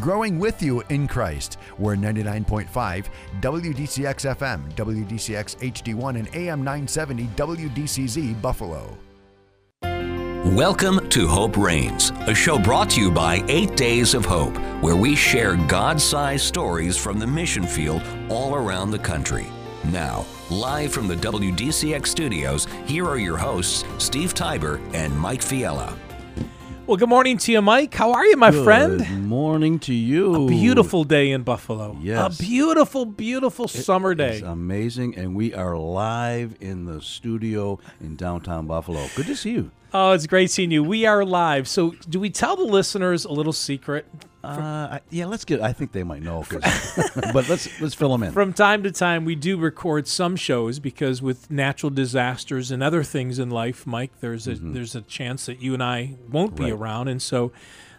growing with you in Christ. We're 99.5 WDCX FM, WDCX HD1, and AM 970 WDCZ Buffalo. Welcome to Hope Reigns, a show brought to you by Eight Days of Hope, where we share God sized stories from the mission field all around the country. Now, live from the WDCX studios, here are your hosts, Steve Tybor and Mike Fiella. Well, good morning to you, Mike. How are you, my Good friend? morning to you. A beautiful day in Buffalo. Yes. A beautiful, beautiful summer day. It's amazing, and we are live in the studio in downtown Buffalo. Good to see you. Oh, it's great seeing you. We are live. So, do we tell the listeners a little secret? Uh, yeah, let's get. I think they might know, 'cause- but let's let's fill them in. From time to time, we do record some shows because with natural disasters and other things in life, Mike, there's a there's a chance that you and I won't be Mm-hmm. Right. around, and so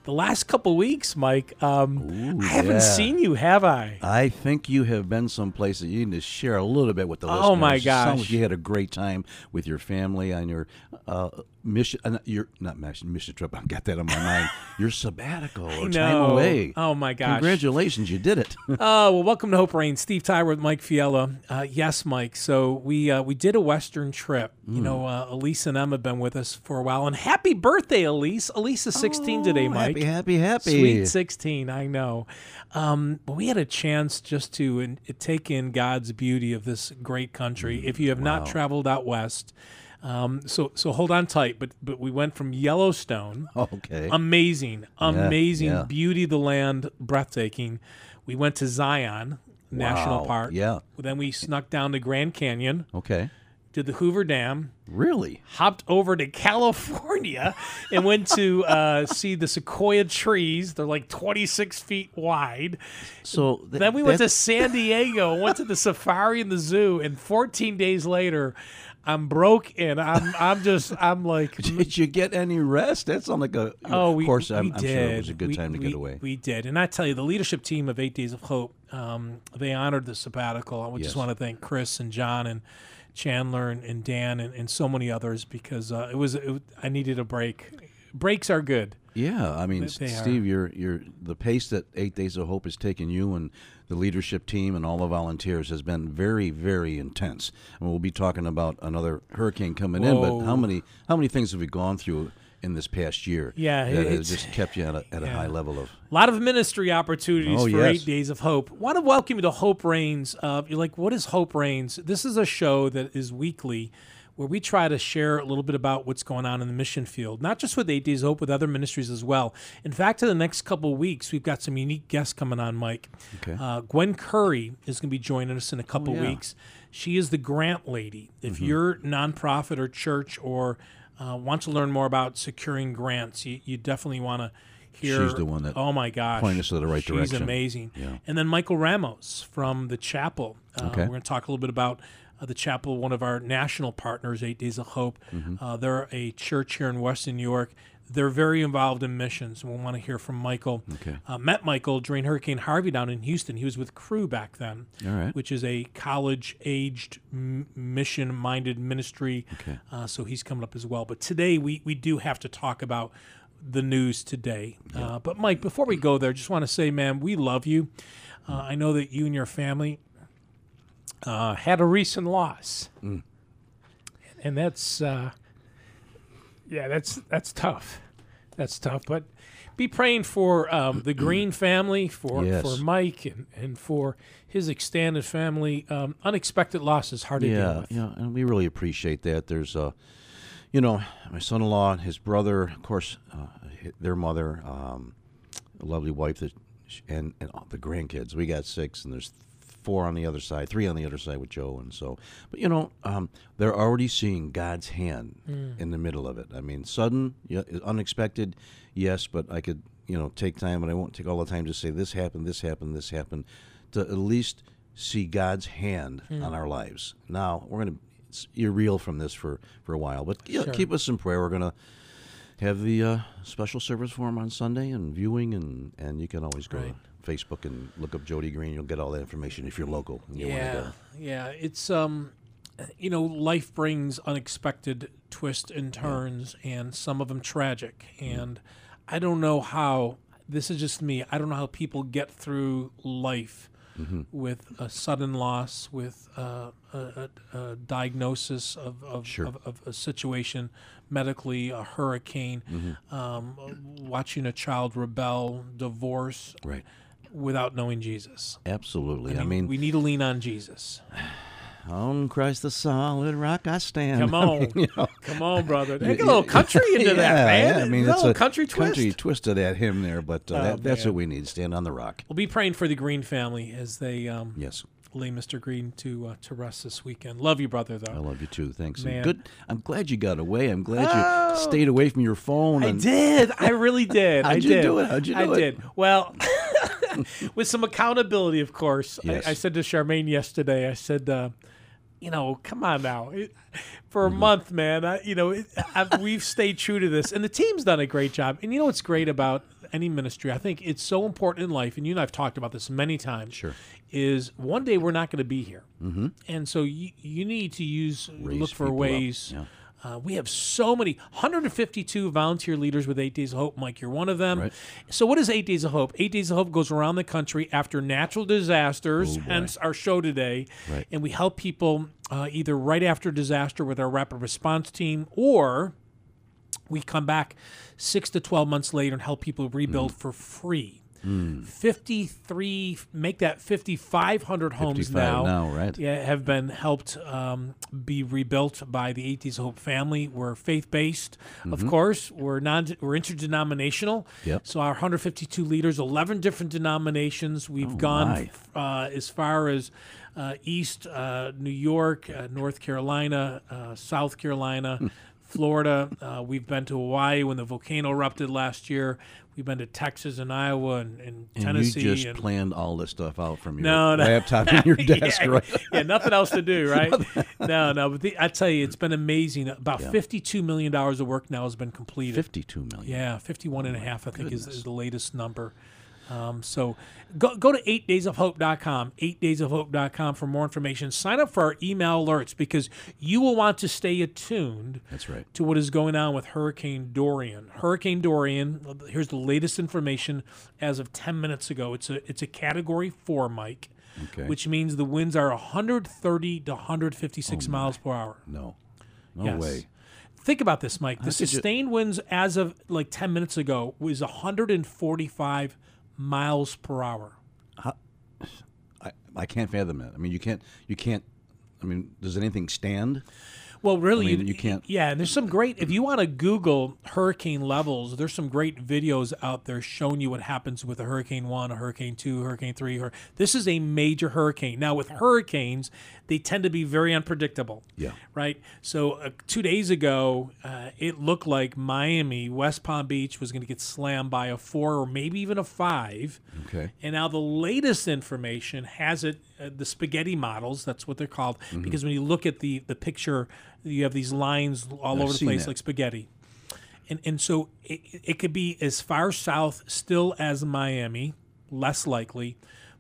the last couple weeks, Mike, um, Ooh, I haven't yeah. seen you, have I? I think you have been someplace that you need to share a little bit with the listeners. Oh, my It sounds like gosh. you had a great time with your family on your uh, mission. Uh, your not mission, mission trip. I've got that on my mind. Your sabbatical or time know. away. Oh, my gosh. Congratulations, you did it. Oh well, welcome to Hope Reign. Steve Tybor with Mike Fiella. Uh, yes, Mike. So we uh, we did a Western trip. You know, uh, Elise and Em have been with us for a while. And happy birthday, Elise! Elise is 16 today, Oh, Mike. Happy, happy, happy. Sweet 16, I know. Um, but we had a chance just to in, take in God's beauty of this great country. if you have not traveled out west, um, so so hold on tight. But but we went from Yellowstone Okay. amazing, amazing yeah. beauty of the land, breathtaking. We went to Zion National Wow, Park. yeah. Then we snuck down to Grand Canyon, okay. did the Hoover Dam, Really? hopped over to California, and went to uh, see the sequoia trees. They're like 26 feet wide. So th- Then we went to San Diego, went to the safari and the zoo, and 14 days later, I'm broke and I'm I'm just I'm like Did you get any rest? That sounded like a. Oh, we, of course, I'm, we I'm did. sure it was a good We- time to we- get away. We did, and I tell you, the leadership team of Eight Days of Hope, um, they honored the sabbatical. I would just Yes. want to thank Chris and John and Chandler and, and Dan and, and so many others because uh, it was it, I needed a break. Breaks are good. yeah, I mean, They are. Steve, you're you're the pace that Eight Days of Hope has taken you and the leadership team and all the volunteers has been very, very intense. And we'll be talking about another hurricane coming in, but how many how many things have we gone through in this past year? Yeah, that has just kept you at a, at a high level of. A lot of ministry opportunities Oh, for yes. Eight Days of Hope. Want to welcome you to Hope Reigns. Uh, you're like, what is Hope Reigns? This is a show that is weekly where we try to share a little bit about what's going on in the mission field, not just with Eight Days of Hope, with other ministries as well. In fact, in the next couple of weeks, we've got some unique guests coming on, Mike. Okay. Uh, Gwen Curry is going to be joining us in a couple Oh, yeah. weeks. She is the grant lady. If Mm-hmm. you're nonprofit or church or uh, want to learn more about securing grants, you, you definitely want to hear. She's the one that Oh my gosh, point us to the right She's direction. amazing. Yeah. And then Michael Ramos from the chapel. Uh, Okay. We're going to talk a little bit about. Uh, the chapel, one of our national partners, Eight Days of Hope. Mm-hmm. Uh, they're a church here in Western New York. They're very involved in missions. and We'll want to hear from Michael. Okay. Uh, met Michael during Hurricane Harvey down in Houston. He was with Cru back then, All right. which is a college-aged m- mission-minded ministry. Okay. Uh, so he's coming up as well. But today we we do have to talk about the news today. Uh, but Mike, before we go there, just want to say, man, we love you. Uh, I know that you and your family uh, had a recent loss, and that's uh, yeah, that's that's tough. That's tough, but. Be praying for um, the Green family, for, Yes. for Mike, and, and for his extended family. Um, unexpected loss is hard to deal Yeah, with. yeah, and we really appreciate that. There's uh, you know, my son-in-law, his brother, of course, uh, their mother, um, a lovely wife that, and and the grandkids. We got six, and there's four on the other side, three on the other side with Joe, and so. But you know, um, they're already seeing God's hand in the middle of it. I mean, sudden, yeah, unexpected, yes, but I could you know take time, and I won't take all the time to say this happened, this happened, this happened, to at least see God's hand on our lives. Now we're gonna. It's, you're real from this for, for a while, but yeah, Sure. keep us in prayer. We're gonna have the uh, special service for him on Sunday and viewing, and, and you can always go Right. Facebook and look up Jody Green. You'll get all that information if you're local. And you yeah, go. yeah. It's um, you know, life brings unexpected twists and turns, and some of them tragic. And I don't know how this is just me. I don't know how people get through life with a sudden loss, with uh, a, a, a diagnosis of of, Sure. of of a situation medically, a hurricane, Mm-hmm. um, watching a child rebel, divorce, Right. Without knowing Jesus. Absolutely. I mean, we need to lean on Jesus. on Christ the solid rock I stand. Come on, You know, come on, brother. Take a little country into that, man. yeah, I mean, a it's little a country twist. Country twist to that hymn there, but uh, Oh, that, that's what we need. Stand on the rock. We'll be praying for the Green family as they um, Yes, lay Mr. Green to uh, to rest this weekend. Love you, brother. Though I love you too. Thanks. Man. And good. I'm glad you got away. I'm glad you stayed away from your phone. I did. I really did. I How'd you did. do it? How'd you I do it? did. Well, with some accountability, of course. Yes. I, I said to Charmaine yesterday. I said, uh, you know, come on now. It- for Mm-hmm. a month, man. I, you know, it, I've, we've stayed true to this, and the team's done a great job. And you know what's great about any ministry? I think it's so important in life, and you and I've talked about this many times. Sure. Is one day we're not going to be here, mm-hmm. and so you you need to use Raise look for ways. Yeah. Uh, we have so many 152 volunteer leaders with Eight Days of Hope. Mike, you're one of them. Right. So, what is Eight Days of Hope? Eight Days of Hope goes around the country after natural disasters, hence our show today. Oh, Right. And we help people uh, either right after disaster with our rapid response team or we come back six to 12 months later and help people rebuild for free. 53, make that 5,500 homes 55 now. now, right. Yeah, have been helped um, be rebuilt by the Eight Days Hope family. We're faith based, of course. We're non, we're interdenominational. Mm-hmm. Yep. So our 152 leaders, 11 different denominations. We've gone my. uh, as far as uh, East uh, New York, uh, North Carolina, uh, South Carolina, Florida. Uh, we've been to Hawaii when the volcano erupted last year. We've been to Texas and Iowa and, and And Tennessee. you just and, planned all this stuff out from your No, no. laptop in your desk, yeah, right? yeah, nothing else to do, right? no, no. But the, I tell you, it's been amazing. About $52 million of work now has been completed. 52 million. Yeah, 51 and a half, I think, is, is the latest number. Um, so go, go to 8daysofhope.com, 8daysofhope.com for more information. Sign up for our email alerts because you will want to stay attuned That's right. to what is going on with Hurricane Dorian. Hurricane Dorian, here's the latest information as of 10 minutes ago. It's a it's a category 4, Mike, Okay. which means the winds are 130 to 156 miles per hour. No. No Yes. way. Think about this, Mike. The you- sustained winds as of like 10 minutes ago was 145 miles per hour. I, I can't fathom that. I mean, you can't. You can't. I mean, does anything stand? Well, really, I mean, you can't- Yeah, and there's some great. If you want to Google hurricane levels, there's some great videos out there showing you what happens with a hurricane one, a hurricane two, hurricane three. Hur- this is a major hurricane. Now, with hurricanes, they tend to be very unpredictable. Yeah. Right. So uh, two days ago, uh, it looked like Miami, West Palm Beach, was going to get slammed by a four or maybe even a five. Okay. And now the latest information has it, uh, the spaghetti models, that's what they're called, Mm-hmm. because when you look at the, the picture, you have these lines all I've over the place that. like spaghetti. And, and so it, it could be as far south still as Miami, less likely,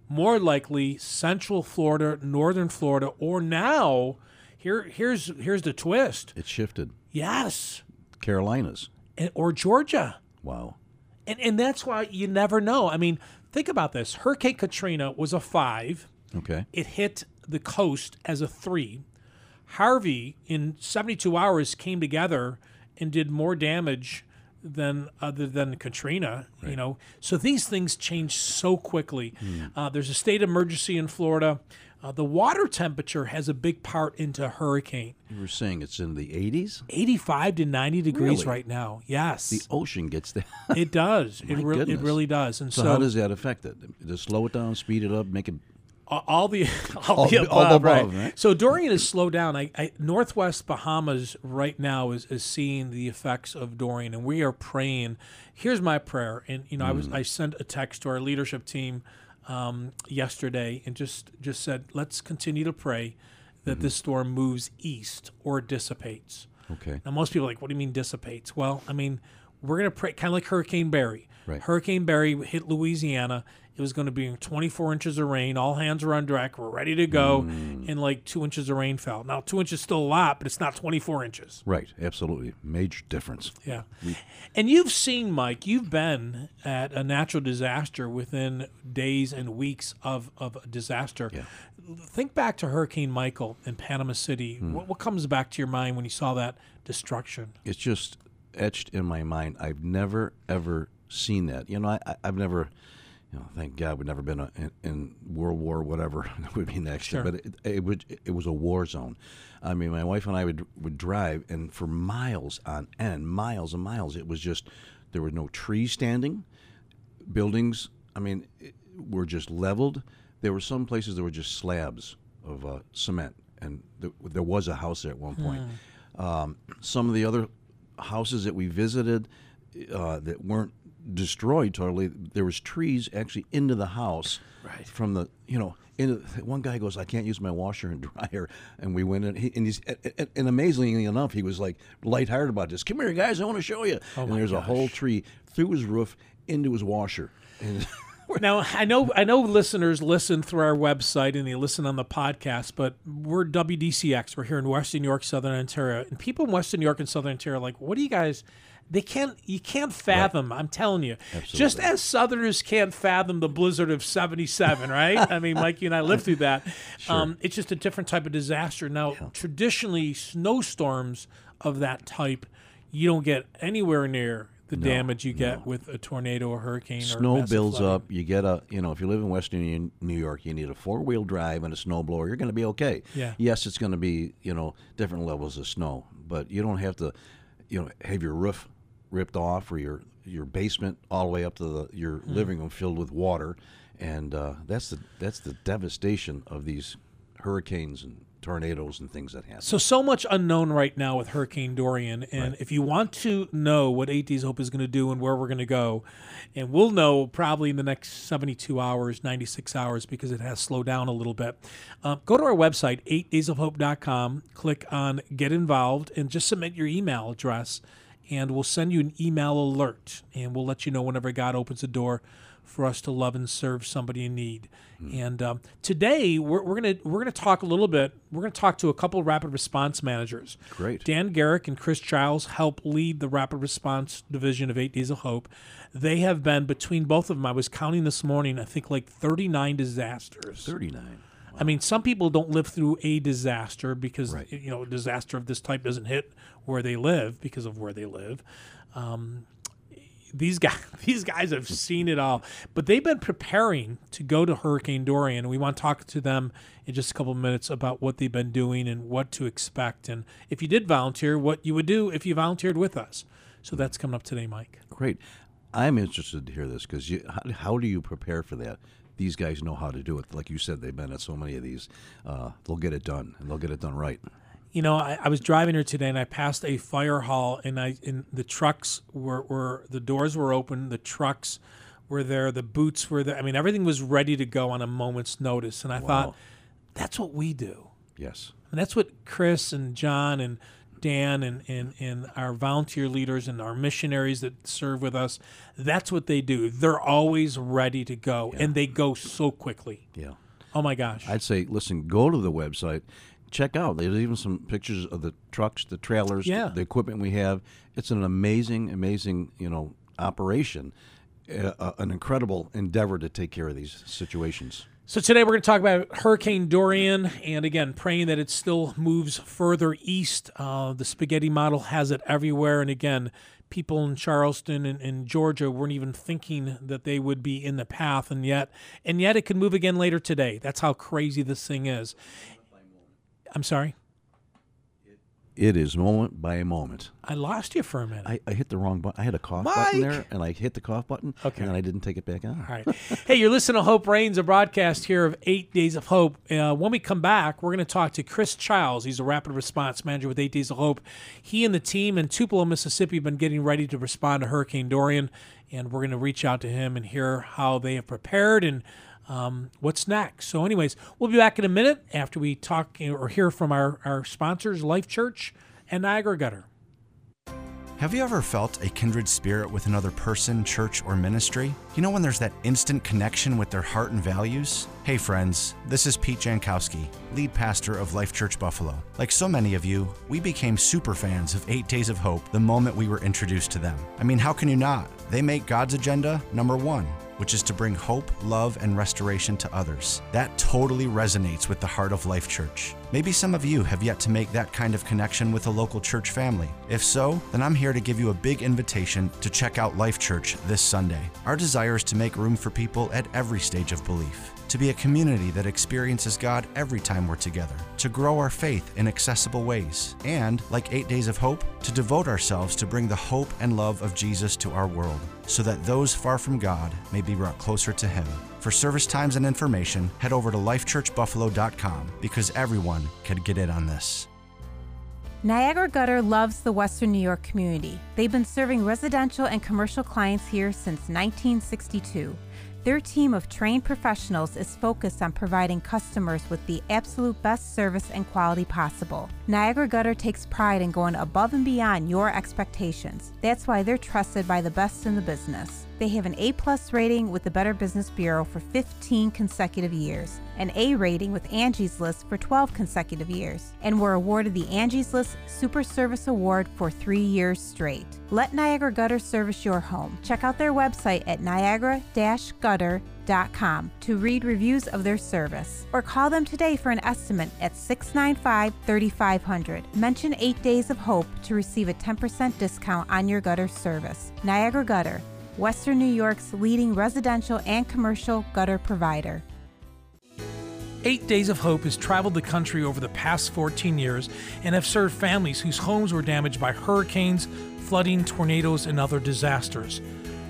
more likely central Florida, northern Florida, or now, here here's here's the twist. It shifted. Yes. Carolinas. And, or Georgia. Wow. And, and that's why you never know. I mean, think about this. Hurricane Katrina was a five. Okay. It hit the coast as a three. Harvey, in 72 hours, came together and did more damage than other than Katrina. You know, so these things change so quickly. Uh, there's a state emergency in Florida. Uh, the water temperature has a big part into hurricane. You were saying it's in the 80s. 85 to 90 degrees Really? right now. Yes, The ocean gets that. it does. it, re- it really does. And so, so, how does that affect it? Does slow it down, speed it up, make it? All the all, All the above, all the right. above, right? So Dorian is slowed down. I, I Northwest Bahamas right now is, is seeing the effects of Dorian, and we are praying. Here's my prayer, and you know I was Mm. I sent a text to our leadership team um, yesterday and just just said let's continue to pray that Mm-hmm. this storm moves east or dissipates. Okay. Now, most people are like, what do you mean dissipates? Well, I mean, we're going to pray, kind of like Hurricane Barry. Right. Hurricane Barry hit Louisiana. It was going to be 24 inches of rain. All hands were on deck. We're ready to go. Mm. And like two inches of rain fell. Now, two inches is still a lot, but it's not 24 inches. Right, absolutely, major difference. Yeah. And you've seen, Mike, you've been at a natural disaster within days and weeks of, of a disaster. Yeah. Think back to Hurricane Michael in Panama City. Hmm. What, what comes back to your mind when you saw that destruction? It's just etched in my mind. I've never ever seen that. You know, I, I've never, you know, thank God we'd never been a, in, in World War whatever would be next. Sure. But it, it would it was a war zone. I mean, my wife and I would would drive, and for miles on end, miles and miles, it was just there were no trees standing, buildings. I mean, it, were just leveled. There were some places that were just slabs of uh, cement, and th- there was a house there at one point. Um, some of the other houses that we visited uh, that weren't destroyed totally, there was trees actually into the house Right. from the you know. Into, one guy goes, "I can't use my washer and dryer," and we went in. He, and he's and, and amazingly enough, he was like lighthearted about this. Come here, guys, I want to show you. Oh and my there's a whole tree through his roof into his washer. And Now I know I know listeners listen through our website and they listen on the podcast, but we're WDCX. We're here in Western New York, Southern Ontario, and people in Western New York and Southern Ontario are like, "What do you guys?" They can't. You can't fathom. I'm telling you. Just as Southerners can't fathom the blizzard of '77, right? I mean, Mike, you and I lived through that. Um, it's just a different type of disaster. Now, traditionally, snowstorms of that type, you don't get anywhere near the damage you get with a tornado or hurricane. snow massive builds flooding. up. You get a, you know, if you live in Western New- York, you need a four wheel drive and a snow blower. You're going to be okay. Yeah. Yes, it's going to be, you know, different levels of snow, but you don't have to, you know, have your roof ripped off or your your basement all the way up to the your Hmm. living room filled with water, and uh, that's the that's the devastation of these hurricanes and tornadoes and things that happen. So so much unknown right now with Hurricane Dorian, and if you want to know what Eight Days of Hope is going to do and where we're going to go, and we'll know probably in the next seventy-two hours, ninety-six hours, because it has slowed down a little bit. Um, go to our website, eightdaysofhope.com, click on Get Involved, and just submit your email address, and we'll send you an email alert, and we'll let you know whenever God opens the door for us to love and serve somebody in need. And um, today we're, we're gonna we're gonna talk a little bit. We're gonna talk to a couple rapid response managers. Great. Dan Garrick and Chris Childs help lead the rapid response division of Eight Days of Hope. They have been between both of them. I was counting this morning. I think like 39 disasters. Thirty nine. I mean, some people don't live through a disaster because Right. you know a disaster of this type doesn't hit where they live because of where they live. Um, these guys, these guys have seen it all, but they've been preparing to go to Hurricane Dorian, and we want to talk to them in just a couple of minutes about what they've been doing and what to expect, and if you did volunteer, what you would do if you volunteered with us. So that's coming up today, Mike. Great. I'm interested to hear this because how, how do you prepare for that? These guys know how to do it. Like you said, they've been at so many of these. Uh, they'll get it done, and they'll get it done right. You know, I, I was driving here today, and I passed a fire hall, and I and the trucks were, were the doors were open, the trucks were there, the boots were there. I mean, everything was ready to go on a moment's notice, and I thought, that's what we do. Yes. And that's what Chris and John and Dan and, and, and our volunteer leaders and our missionaries that serve with us, that's what they do. They're always ready to go, and they go so quickly. Yeah. Oh my gosh. I'd say, listen, go to the website, check out. There's even some pictures of the trucks, the trailers, Yeah. the, the equipment we have. It's an amazing, amazing, you know, operation. Uh, uh, an incredible endeavor to take care of these situations. So today we're going to talk about Hurricane Dorian, and again, praying that it still moves further east. Uh, the spaghetti model has it everywhere, and again, people in Charleston and, and Georgia weren't even thinking that they would be in the path, and yet, and yet, it could move again later today. That's how crazy this thing is. I'm sorry, It is moment by moment. I lost you for a minute. I, I hit the wrong button. I had a cough button there, and I hit the cough button, Okay. and I didn't take it back on. All right. Hey, you're listening to Hope Reigns, a broadcast here of Eight Days of Hope. Uh, when we come back, we're going to talk to Chris Childs. He's a rapid response manager with Eight Days of Hope. He and the team in Tupelo, Mississippi, have been getting ready to respond to Hurricane Dorian, and we're going to reach out to him and hear how they have prepared and um, what's next. So, anyways, we'll be back in a minute after we talk or hear from our, our sponsors, Life Church and Niagara Gutter. Have you ever felt a kindred spirit with another person, church, or ministry? You know when there's that instant connection with their heart and values? Hey, friends, this is Pete Jankowski, lead pastor of Life Church Buffalo. Like so many of you, we became super fans of Eight Days of Hope the moment we were introduced to them. I mean, how can you not? They make God's agenda number one which is to bring hope, love, and restoration to others. That totally resonates with the heart of Life Church. Maybe some of you have yet to make that kind of connection with a local church family. If so, then I'm here to give you a big invitation to check out Life Church this Sunday. Our desire is to make room for people at every stage of belief to be a community that experiences God every time we're together, to grow our faith in accessible ways, and, like Eight Days of Hope, to devote ourselves to bring the hope and love of Jesus to our world, so that those far from God may be brought closer to Him. For service times and information, head over to lifechurchbuffalo.com because everyone can get in on this. Niagara Gutter loves the Western New York community. They've been serving residential and commercial clients here since 1962. Their team of trained professionals is focused on providing customers with the absolute best service and quality possible. Niagara Gutter takes pride in going above and beyond your expectations. That's why they're trusted by the best in the business. They have an A plus rating with the Better Business Bureau for 15 consecutive years, an A rating with Angie's List for 12 consecutive years, and were awarded the Angie's List Super Service Award for three years straight. Let Niagara Gutter service your home. Check out their website at niagara-gutter.com to read reviews of their service, or call them today for an estimate at 695 3500. Mention 8 Days of Hope to receive a 10% discount on your gutter service. Niagara Gutter Western New York's leading residential and commercial gutter provider. Eight Days of Hope has traveled the country over the past 14 years and have served families whose homes were damaged by hurricanes, flooding, tornadoes, and other disasters.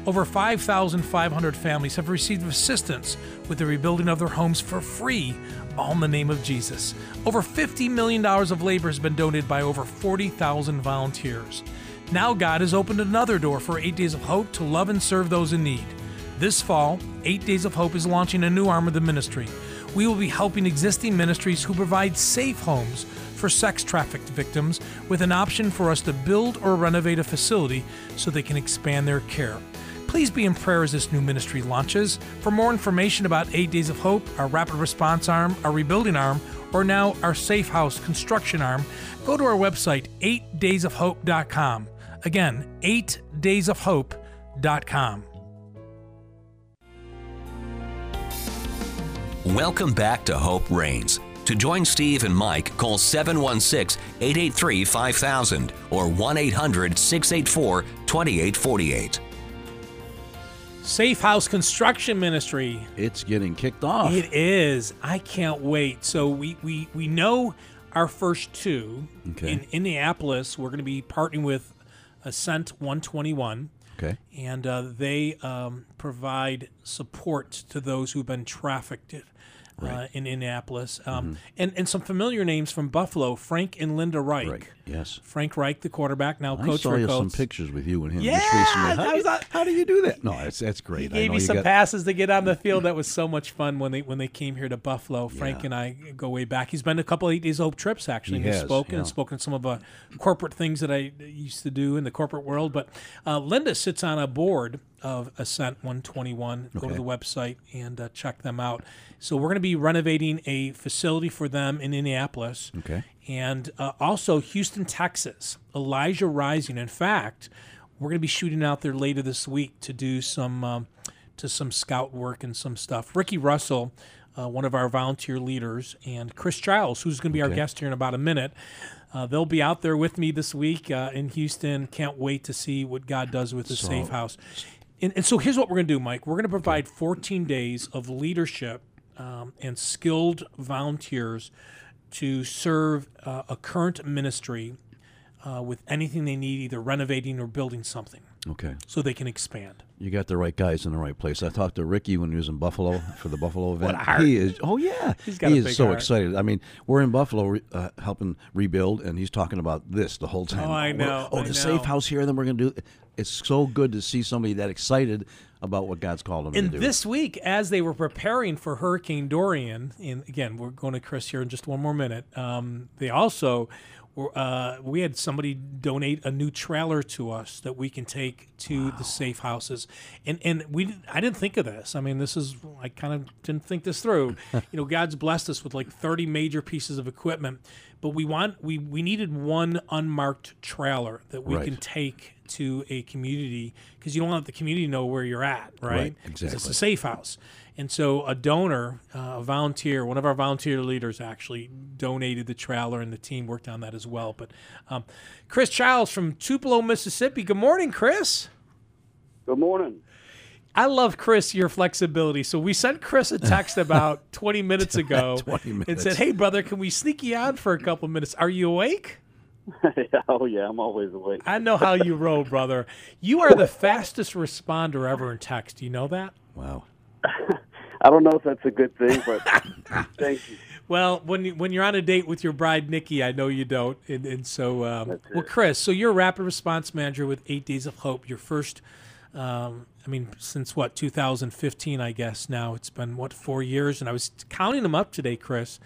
Over 5,500 families have received assistance with the rebuilding of their homes for free, all in the name of Jesus. Over $50 million of labor has been donated by over 40,000 volunteers. Now God has opened another door for 8 Days of Hope to love and serve those in need. This fall, 8 Days of Hope is launching a new arm of the ministry. We will be helping existing ministries who provide safe homes for sex trafficked victims with an option for us to build or renovate a facility so they can expand their care. Please be in prayer as this new ministry launches. For more information about 8 Days of Hope, our rapid response arm, our rebuilding arm, or now our safe house construction arm, go to our website, 8daysofhope.com. Again, 8daysofhope.com. Welcome back to Hope Reigns. To join Steve and Mike, call 716 883 5000 or 1 800 684 2848. Safe House Construction Ministry. It's getting kicked off. It is. I can't wait. So we we, we know our first two Okay. in Indianapolis. We're going to be partnering with Ascent 121. Okay. and uh, they um, provide support to those who've been trafficked uh, in Indianapolis, um, and and some familiar names from Buffalo: Frank and Linda Reich. Mm-hmm. Yes. Frank Reich, the quarterback, now I coach saw you some pictures with you and him Yeah, just recently. How, do you, how do you do that? No, that's that's He great. I gave me some got- passes to get on the field. That was so much fun when they when they came here to Buffalo. Frank Yeah. and I go way back. He's been a couple of days hope trips actually. He has, spoken and spoken some of the corporate things that I used to do in the corporate world. But uh, Linda sits on a board of Ascent 121. Go to the website and uh, check them out. So we're going to be renovating a facility for them in Indianapolis Okay. and uh, also Houston, Texas. Elijah Rising. In fact, we're going to be shooting out there later this week to do some um, to some scout work and some stuff. Ricky Russell, uh, one of our volunteer leaders, and Chris Childs, who's going to be our guest here in about a minute. Uh, they'll be out there with me this week uh, in Houston. Can't wait to see what God does with the So- safe house. And, and so here's what we're going to do, Mike. We're going to provide 14 days of leadership um, and skilled volunteers to serve uh, a current ministry uh, with anything they need, either renovating or building something, Okay. so they can expand. You got the right guys in the right place. I talked to Ricky when he was in Buffalo for the Buffalo event. He is. Oh yeah, He's got he is big so heart. excited. I mean, we're in Buffalo re- uh, helping rebuild, and he's talking about this the whole time. Oh, I we're- know, Oh, I the know. safe house here, then we're going to do. It's so good to see somebody that excited about what God's called them And to do. this week, as they were preparing for Hurricane Dorian, and again, we're going to Chris here in just one more minute. Um, they also uh, we had somebody donate a new trailer to us that we can take to the safe houses, and and we I didn't think of this. I mean, this is I kind of didn't think this through. you know, God's blessed us with like 30 major pieces of equipment, but we want we we needed one unmarked trailer that we Right. can take to a community because you don't want the community to know where you're at, right? Right, 'Cause It's a safe house. And so a donor, uh, a volunteer, one of our volunteer leaders actually donated the trailer, and the team worked on that as well. But um, Chris Childs from Tupelo, Mississippi. Good morning, Chris. Good morning. I love Chris your flexibility. So we sent Chris a text about 20 minutes ago 20 and said, "Hey brother, can we sneak you on for a couple minutes? Are you awake?" oh yeah, I'm always awake. I know how you roll, brother. You are the fastest responder ever in text. Do you know that? Wow. I don't know if that's a good thing, but thank you. Well, when you, when you're on a date with your bride Nikki, I know you don't, and, and so um, well, Chris. So you're a rapid response manager with Eight Days of Hope. Your first, um, I mean, since what 2015, I guess. Now it's been what four years, and I was counting them up today, Chris.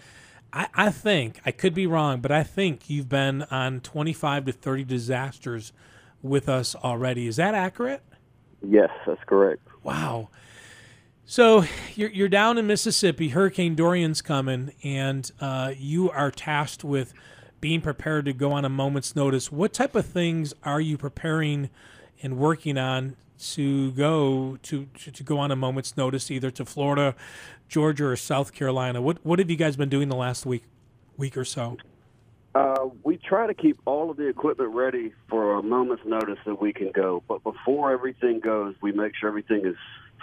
I, I think I could be wrong, but I think you've been on 25 to 30 disasters with us already. Is that accurate? Yes, that's correct. Wow. So you're, you're down in Mississippi. Hurricane Dorian's coming, and uh, you are tasked with being prepared to go on a moment's notice. What type of things are you preparing and working on to go to, to, to go on a moment's notice, either to Florida, Georgia, or South Carolina? What what have you guys been doing the last week week or so? Uh, we try to keep all of the equipment ready for a moment's notice that we can go. But before everything goes, we make sure everything is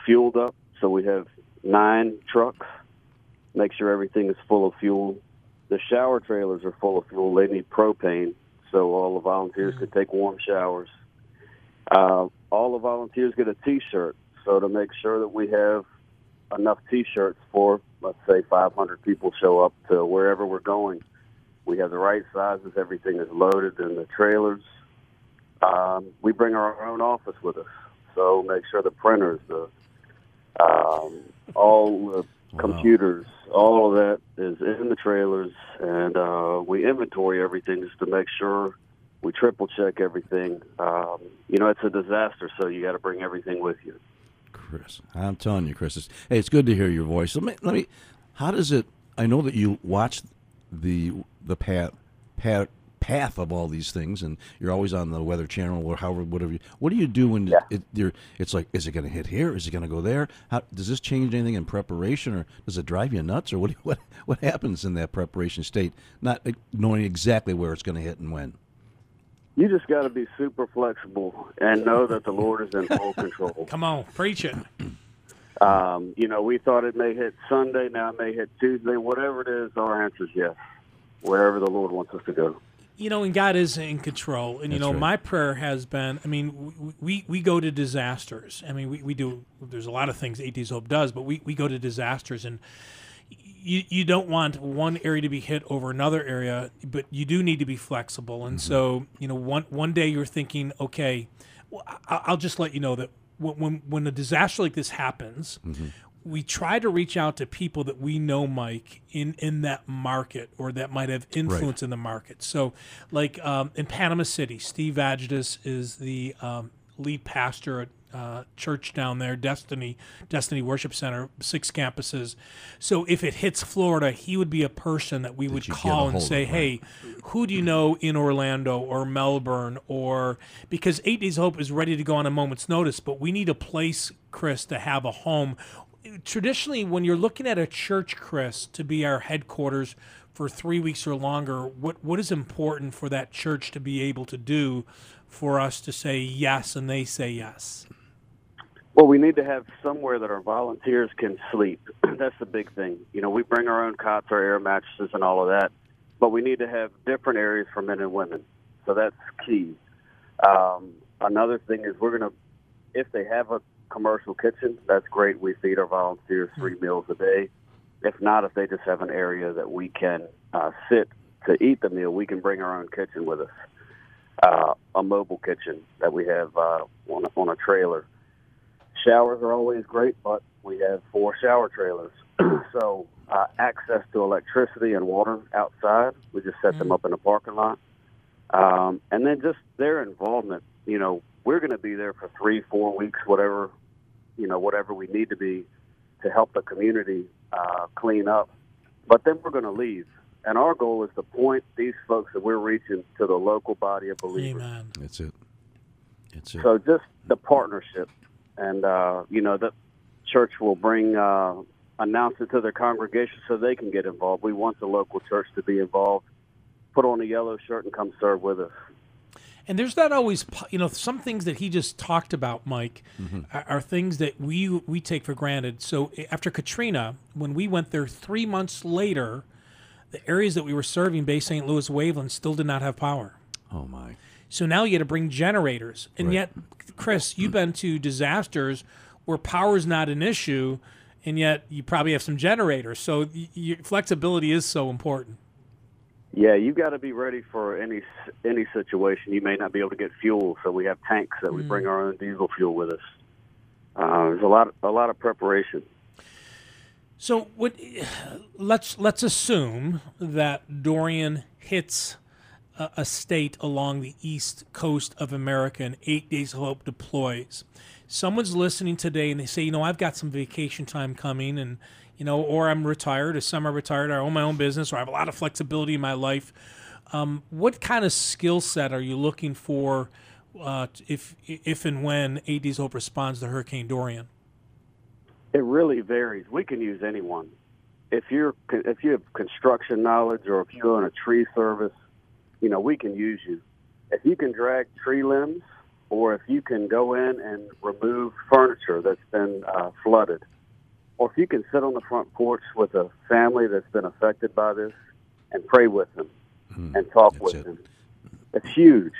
fueled up. So we have nine trucks. Make sure everything is full of fuel. The shower trailers are full of fuel. They need propane, so all the volunteers can take warm showers. Uh, all the volunteers get a T-shirt, so to make sure that we have enough T-shirts for, let's say, 500 people show up to wherever we're going. We have the right sizes. Everything is loaded in the trailers. Um, we bring our own office with us, so make sure the printers, the um, all the computers, all of that is in the trailers, and uh, we inventory everything just to make sure we triple check everything. Um, you know, it's a disaster, so you got to bring everything with you. Chris, I'm telling you, Chris. It's, hey, it's good to hear your voice. Let me, let me. How does it? I know that you watch the the path path path of all these things, and you're always on the Weather Channel or however whatever. You, what do you do when Yeah. it, you're? It's like, is it going to hit here? Is it going to go there? How does this change anything in preparation, or does it drive you nuts, or what? What what happens in that preparation state, not knowing exactly where it's going to hit and when? You just got to be super flexible and know that the Lord is in full control. Come on, preach it. Um, you know, we thought it may hit Sunday, now it may hit Tuesday. Whatever it is, our answer is yes. Wherever the Lord wants us to go. you know, and God is in control. And you know, right. my prayer has been. I mean, w- we we go to disasters. I mean, we, we do. There's a lot of things Eight Hope does, but we, we go to disasters, and you you don't want one area to be hit over another area, but you do need to be flexible. And so, you know, one one day you're thinking, okay, well, I, I'll just let you know that when when, when a disaster like this happens. We try to reach out to people that we know, Mike, in, in that market or that might have influence in the market. So, like um, in Panama City, Steve Agitus is the um, lead pastor at uh, church down there, Destiny Destiny Worship Center, six campuses. So, if it hits Florida, he would be a person that we would you get a call and of, say, right. "Hey, who do you know in Orlando or Melbourne or because Eight Days of Hope is ready to go on a moment's notice, but we need a place, Chris, to have a home. Traditionally, when you're looking at a church, Chris, to be our headquarters for three weeks or longer, what what is important for that church to be able to do for us to say yes and they say yes? Well, we need to have somewhere that our volunteers can sleep. That's the big thing. You know, we bring our own cots, our air mattresses, and all of that, but we need to have different areas for men and women. So that's key. Um, another thing is we're going to, if they have a commercial kitchen, that's great. We feed our volunteers three meals a day. If not, if they just have an area that we can uh, sit to eat the meal, we can bring our own kitchen with us. Uh, a mobile kitchen that we have uh, on, on a trailer showers are always great, but we have four shower trailers. so uh, access to electricity and water outside, we just set them up in the parking lot. um, and then just their involvement. You know, we're going to be there for three, four weeks, whatever, you know, whatever we need to be to help the community uh, clean up. But then we're going to leave. And our goal is to point these folks that we're reaching to the local body of believers. Amen. That's it. That's it. So just the partnership, and uh, you know the church will bring uh, announce it to their congregation so they can get involved. We want the local church to be involved. Put on a yellow shirt and come serve with us. And there's not always, you know, some things that he just talked about, Mike, are, are things that we we take for granted. So after Katrina, when we went there three months later, the areas that we were serving, Bay St. Louis, Waveland, still did not have power. oh my. So now you got to bring generators. And Right. yet, Chris, you've been to disasters where power is not an issue, and yet you probably have some generators. So y- your flexibility is so important. Yeah, you got to be ready for any any situation. You may not be able to get fuel, so we have tanks that we bring our own diesel fuel with us. Uh, there's a lot a lot of preparation. So what? Let's let's assume that Dorian hits a, state along the east coast of America, and Eight Days of Hope deploys. Someone's listening today, and they say, you know, I've got some vacation time coming, and you know, or I'm retired, or are retired. or I own my own business, or I have a lot of flexibility in my life. Um, what kind of skill set are you looking for uh, if if and when Eight Days of Hope responds to Hurricane Dorian? It really varies. We can use anyone. If you're if you have construction knowledge or if you're in a tree service, you know we can use you. If you can drag tree limbs, or if you can go in and remove furniture that's been uh, flooded, or if you can sit on the front porch with a family that's been affected by this and pray with them and talk That's with it. them, it's huge.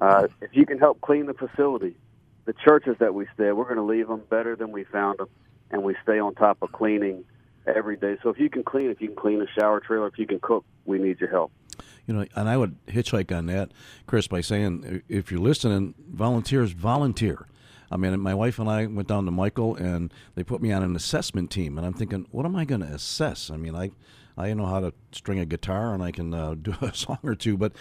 Uh, if you can help clean the facility, the churches that we stay, at, we're going to leave them better than we found them, and we stay on top of cleaning every day. So if you can clean, if you can clean a shower trailer, if you can cook, we need your help. You know, and I would hitchhike on that, Chris, by saying if you're listening, volunteers volunteer. I mean, my wife and I went down to Michael, and they put me on an assessment team, and I'm thinking, what am I going to assess? I mean, I I know how to string a guitar, and I can uh, do a song or two, but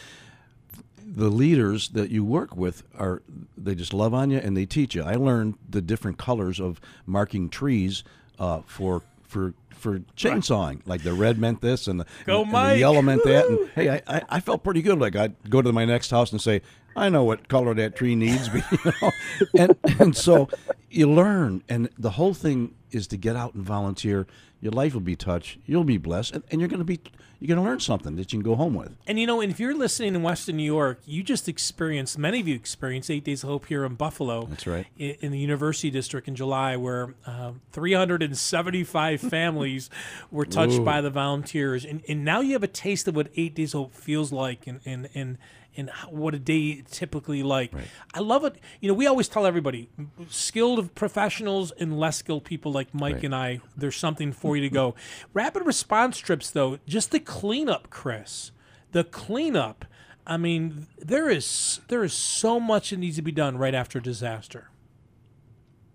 the leaders that you work with are they just love on you and they teach you. I learned the different colors of marking trees uh, for for for chainsawing. Like the red meant this and the, Go, and, Mike! the yellow meant that. And hey, I, I, I felt pretty good. Like I'd go to my next house and say, I know what color that tree needs. You know? and and so you learn, and the whole thing is to get out and volunteer. Your life will be touched. You'll be blessed, and, and you're going to be you're going to learn something that you can go home with. And you know, and if you're listening in Western New York, you just experienced, many of you experienced Eight Days of Hope here in Buffalo. That's right. i- In the University District in July, where uh, 375 families were touched by the volunteers. And, and now you have a taste of what Eight Days of Hope feels like and, and, and, and what a day typically like. I love it. You know, we always tell everybody skilled professionals and less skilled people like Mike and I, there's something for you to go. Rapid response trips, though, just the cleanup, Chris. The cleanup. I mean, there is there is so much that needs to be done right after a disaster.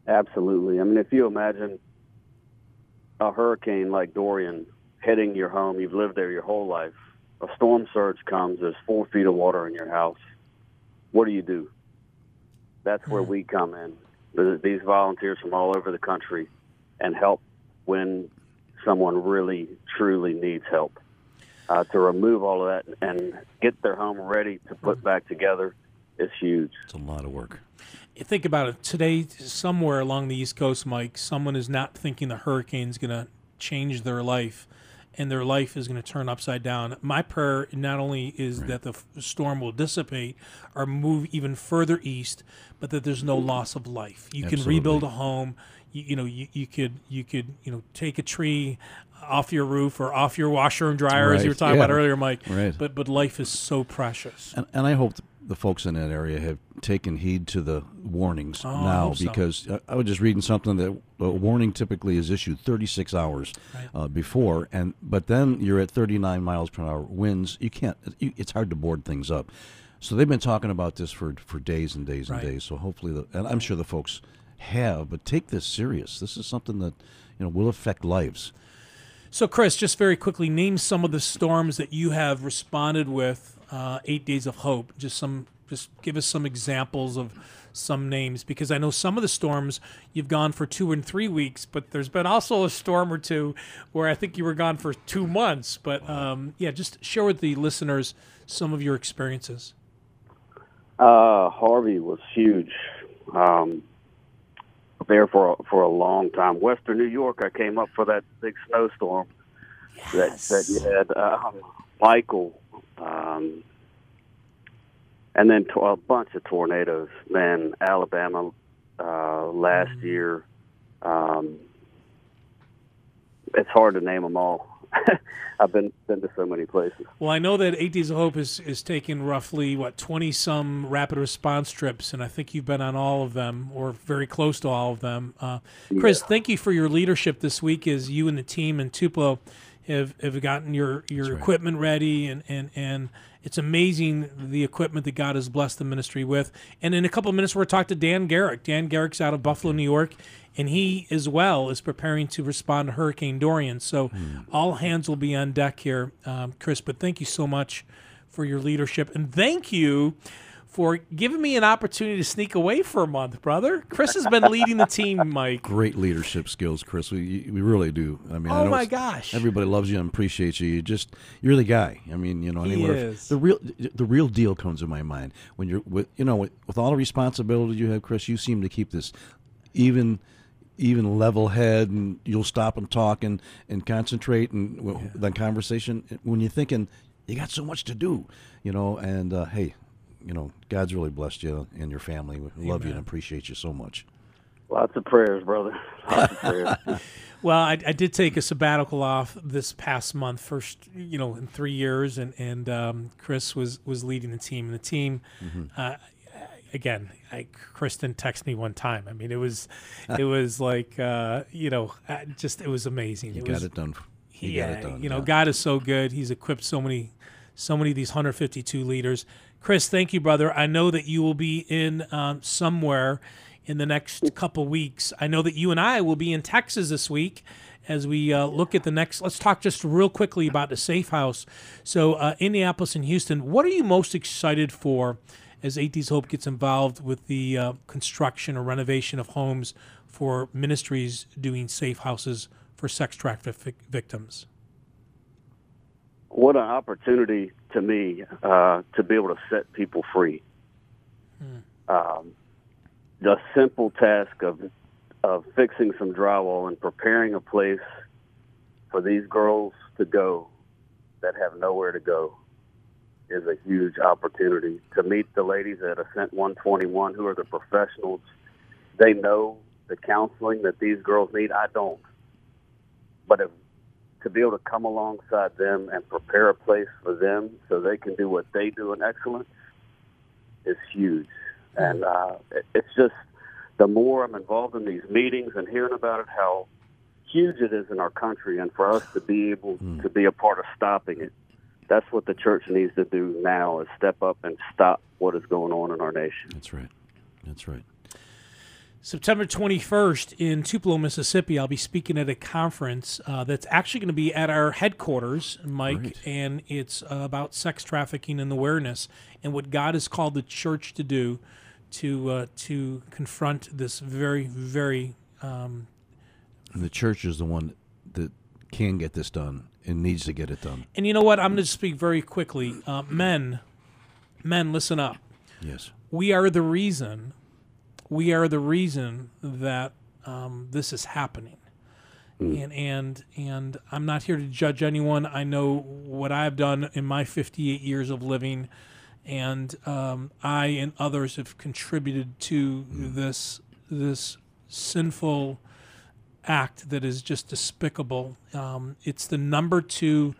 Absolutely. I mean, if you imagine a hurricane like Dorian hitting your home, you've lived there your whole life. A storm surge comes, there's four feet of water in your house. What do you do? That's where we come in. These volunteers from all over the country and help when someone really, truly needs help. Uh, to remove all of that and get their home ready to put back together is huge. It's a lot of work. You Think about it. Today, somewhere along the East Coast, Mike, someone is not thinking the hurricane's going to change their life and their life is going to turn upside down. My prayer not only is that the f- storm will dissipate or move even further east, but that there's no loss of life. You can rebuild a home. You, you know, you, you could you could you know take a tree off your roof or off your washer and dryer, as you were talking Yeah. about earlier, Mike. Right. But but life is so precious. And, and I hope the folks in that area have taken heed to the warnings Oh, I now so. because I, I was just reading something that a warning typically is issued 36 hours uh, before, and but then you're at 39 miles per hour winds. You can't. You, it's hard to board things up. So they've been talking about this for for days and days and Right. days. So hopefully, the, and I'm sure the folks have, but take this serious. This is something that you know will affect lives. So, Chris, just very quickly, name some of the storms that you have responded with uh, Eight Days of Hope. Just some, just give us some examples of some names because I know some of the storms you've gone for two and three weeks, but there's been also a storm or two where I think you were gone for two months. But um, yeah, just share with the listeners some of your experiences. Uh, Harvey was huge. Um, there for for a long time. Western New York, I came up for that big snowstorm yes. that that you had. Um, Michael, um, and then to- a bunch of tornadoes. Then Alabama uh, last mm-hmm. year. Um, it's hard to name them all. I've been been to so many places. Well, I know that Eight Days of Hope is is taking roughly what twenty some rapid response trips, and I think you've been on all of them or very close to all of them. Uh, Chris, yeah. thank you for your leadership this week as you and the team in Tupelo have have gotten your your equipment ready and and and it's amazing the equipment that God has blessed the ministry with. And in a couple of minutes, we're going to talk to Dan Garrick. Dan Garrick's out of Buffalo, New York, and he as well is preparing to respond to Hurricane Dorian. So mm. all hands will be on deck here, um, Chris. But thank you so much for your leadership, and thank you for giving me an opportunity to sneak away for a month, brother. Chris has been leading the team, Mike. Great leadership skills, Chris. We we really do. I mean, oh I my gosh, everybody loves you and appreciates you. You just you're the guy. I mean, you know, anywhere he is. the real the real deal comes in my mind when you're with you know with, with all the responsibility you have, Chris. You seem to keep this even even level head and you'll stop and talk and, and concentrate and yeah. the conversation when you're thinking you got so much to do you know and uh, hey you know god's really blessed you and your family we Amen. love you and appreciate you so much lots of prayers brother lots of prayers well I, I, did take a sabbatical off this past month first you know in three years and and um, chris was was leading the team and the team mm-hmm. uh, again, I, Kristen texted me one time. I mean, it was, it was like, uh, you know, just it was amazing. You it got was, it done. You yeah, it done, you know, yeah. God is so good. He's equipped so many, so many of these 152 leaders. Chris, thank you, brother. I know that you will be in um, somewhere in the next couple weeks. I know that you and I will be in Texas this week as we uh, look at the next. Let's talk just real quickly about the safe house. So, uh, Indianapolis and Houston, what are you most excited for as Eight Days Hope gets involved with the uh, construction or renovation of homes for ministries doing safe houses for sex traffic victims. What an opportunity to me uh, to be able to set people free. Hmm. Um, the simple task of of fixing some drywall and preparing a place for these girls to go that have nowhere to go is a huge opportunity to meet the ladies at Ascent 121 who are the professionals. They know the counseling that these girls need. I don't. But if, to be able to come alongside them and prepare a place for them so they can do what they do in excellence is huge. And uh, it's just the more I'm involved in these meetings and hearing about it, how huge it is in our country, and for us to be able mm. to be a part of stopping it that's what the church needs to do now is step up and stop what is going on in our nation. That's right. That's right. September 21st in Tupelo, Mississippi, I'll be speaking at a conference uh, that's actually going to be at our headquarters, Mike, and it's uh, about sex trafficking and awareness and what God has called the church to do to uh, to confront this very, very. Um, the church is the one that can get this done and needs to get it done. And you know what? I'm going to speak very quickly. Uh, men, men, listen up. Yes. We are the reason. We are the reason that um, this is happening. Mm. And and and I'm not here to judge anyone. I know what I've done in my 58 years of living, and um, I and others have contributed to mm. this this sinful act that is just despicable. Um, it's the number two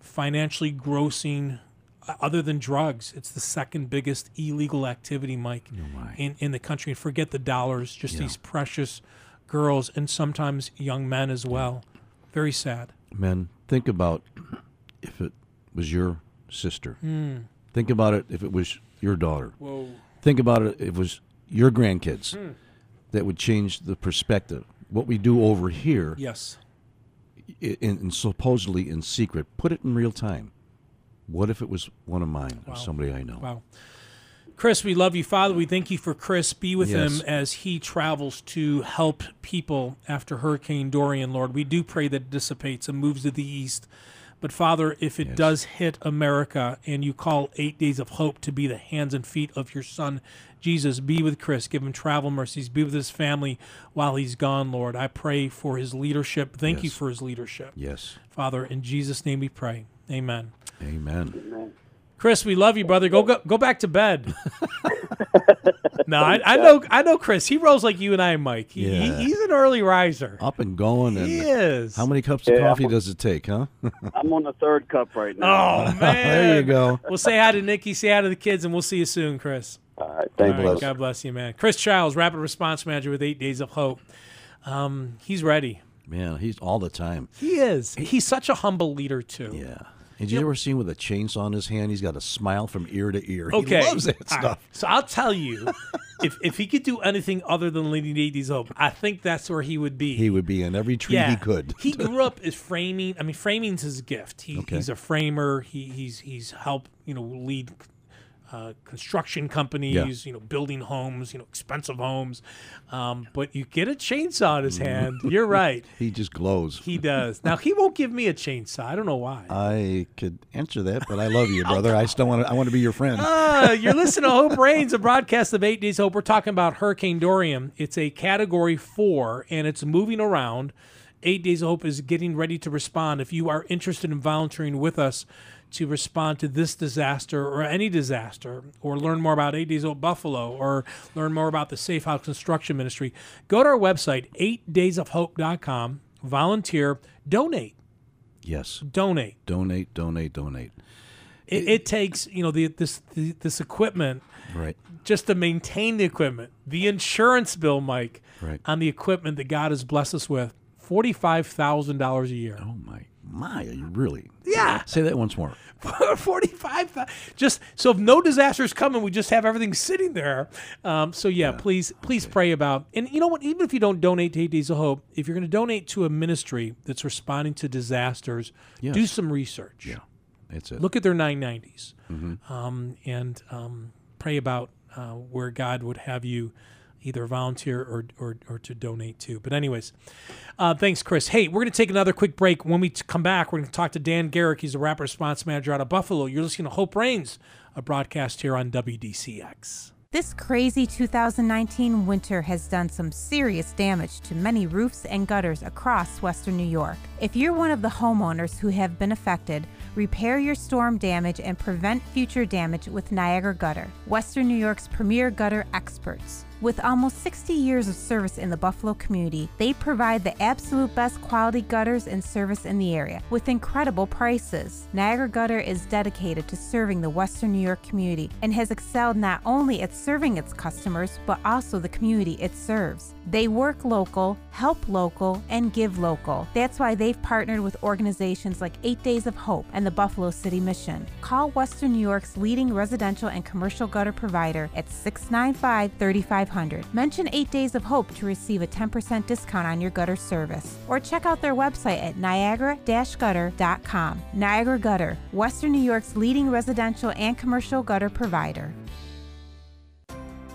financially grossing, other than drugs, it's the second biggest illegal activity, Mike, in, in the country. And forget the dollars, just yeah. these precious girls and sometimes young men as well. Very sad. Men, think about if it was your sister. Mm. Think about it if it was your daughter. Whoa. Think about it if it was your grandkids. Mm. That would change the perspective what we do over here, yes, in, in supposedly in secret, put it in real time. What if it was one of mine or somebody I know? Wow. Chris, we love you. Father, we thank you for Chris. Be with Yes. him as he travels to help people after Hurricane Dorian, Lord. We do pray that it dissipates and moves to the east. But Father, if it Yes. does hit America and you call eight days of hope to be the hands and feet of your son, Jesus, be with Chris. Give him travel mercies. Be with his family while he's gone, Lord. I pray for his leadership. Thank you for his leadership. Yes. Father, in Jesus' name we pray. Amen. Amen. Chris, we love you, brother. Go go, go back to bed. no, I, I know I know Chris. He rolls like you and I, Mike. He, he- Yeah. he's an early riser. Up and going. And He is. how many cups of Yeah, coffee I'm- does it take, huh? I'm on the third cup right now. Oh man. there you go. We'll say hi to Nikki, say hi to the kids, and we'll see you soon, Chris. All right, thank All you. God bless you, man. Chris Childs, Rapid Response Manager with Eight Days of Hope. Um, he's ready. Man, he's all the time. He is. He's such a humble leader too. Yeah. Did you ever see him with a chainsaw in his hand? He's got a smile from ear to ear. Okay. He loves that All right. stuff. So I'll tell you, if if he could do anything other than leading Eight Days of I think that's where he would be. He would be in every tree he could. he grew up as framing. I mean, framing's his gift. He, Okay. He's a framer. He, he's he's helped you know lead uh, construction companies. You know, building homes. You know, expensive homes. Um, but you get a chainsaw in his hand. You're right. He just glows. He does. Now he won't give me a chainsaw. I don't know why. I could answer that, but I love you, brother. I still want to. I want to be your friend. Uh, you're listening to Hope Reigns, a broadcast of Eight Days Hope. We're talking about Hurricane Dorian. It's a Category Four, and it's moving around. Eight Days of Hope is getting ready to respond. If you are interested in volunteering with us to respond to this disaster or any disaster, or learn more about Eight Days of Hope Buffalo, or learn more about the Safe House Construction Ministry, go to our website, eightdaysofhope.com, volunteer, donate, yes. donate. Donate, donate, donate. It, it takes you know the, this the, this equipment Right. just to maintain the equipment. The insurance bill, Mike, Right. on the equipment that God has blessed us with, forty-five thousand dollars a year. Oh my, my! Are you really? Yeah, Say that once more. forty-five. Just so if no disasters coming, we just have everything sitting there. Um, so yeah, please, please pray about. And you know what? Even if you don't donate to Eight Days of Hope, if you're going to donate to a ministry that's responding to disasters, Yes. do some research. Yeah, that's it. look at their 990s Mm-hmm. um, and um, pray about uh, where God would have you either volunteer or, or, or to donate to. But, anyways, uh, thanks, Chris. Hey, we're going to take another quick break. When we come back, we're going to talk to Dan Garrick. He's a rapid response manager out of Buffalo. You're listening to Hope Reigns, a broadcast here on WDCX. This crazy 2019 winter has done some serious damage to many roofs and gutters across Western New York. If you're one of the homeowners who have been affected, repair your storm damage and prevent future damage with Niagara Gutter, Western New York's premier gutter experts. With almost 60 years of service in the Buffalo community, they provide the absolute best quality gutters and service in the area with incredible prices. Niagara Gutter is dedicated to serving the Western New York community and has excelled not only at serving its customers, but also the community it serves. They work local, help local, and give local. That's why they've partnered with organizations like Eight Days of Hope and the Buffalo City Mission. Call Western New York's leading residential and commercial gutter provider at 695 3500. Mention 8 Days of Hope to receive a 10% discount on your gutter service. Or check out their website at niagara gutter.com. Niagara Gutter, Western New York's leading residential and commercial gutter provider.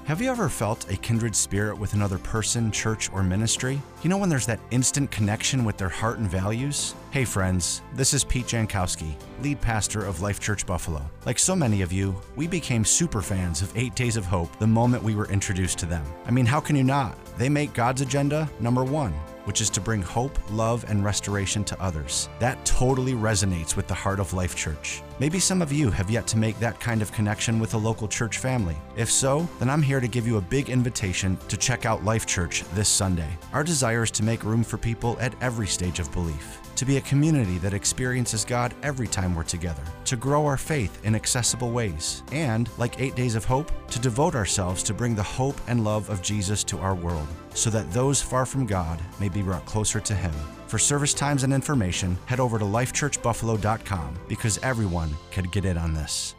Have you ever felt a kindred spirit with another person, church, or ministry? You know when there's that instant connection with their heart and values? Hey friends, this is Pete Jankowski, lead pastor of Life Church Buffalo. Like so many of you, we became super fans of 8 Days of Hope the moment we were introduced to them. I mean, how can you not? They make God's agenda number one which is to bring hope, love, and restoration to others. That totally resonates with the heart of Life Church. Maybe some of you have yet to make that kind of connection with a local church family. If so, then I'm here to give you a big invitation to check out Life Church this Sunday. Our desire is to make room for people at every stage of belief to be a community that experiences God every time we're together, to grow our faith in accessible ways, and, like Eight Days of Hope, to devote ourselves to bring the hope and love of Jesus to our world, so that those far from God may be brought closer to Him. For service times and information, head over to lifechurchbuffalo.com because everyone can get in on this.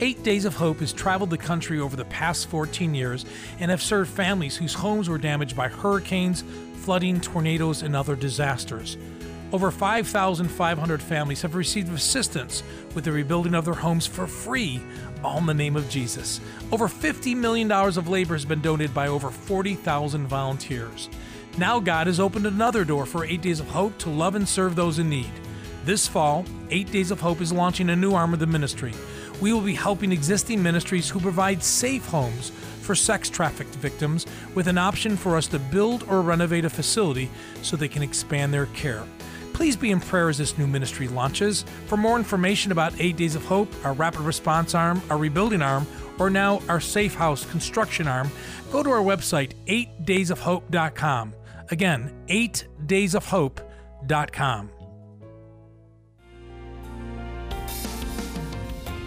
Eight Days of Hope has traveled the country over the past 14 years and have served families whose homes were damaged by hurricanes, flooding, tornadoes, and other disasters. Over 5,500 families have received assistance with the rebuilding of their homes for free, all in the name of Jesus. Over $50 million of labor has been donated by over 40,000 volunteers. Now God has opened another door for 8 Days of Hope to love and serve those in need. This fall, 8 Days of Hope is launching a new arm of the ministry. We will be helping existing ministries who provide safe homes for sex trafficked victims with an option for us to build or renovate a facility so they can expand their care. Please be in prayer as this new ministry launches. For more information about 8 Days of Hope, our rapid response arm, our rebuilding arm, or now our safe house construction arm, go to our website, 8daysofhope.com. Again, 8daysofhope.com.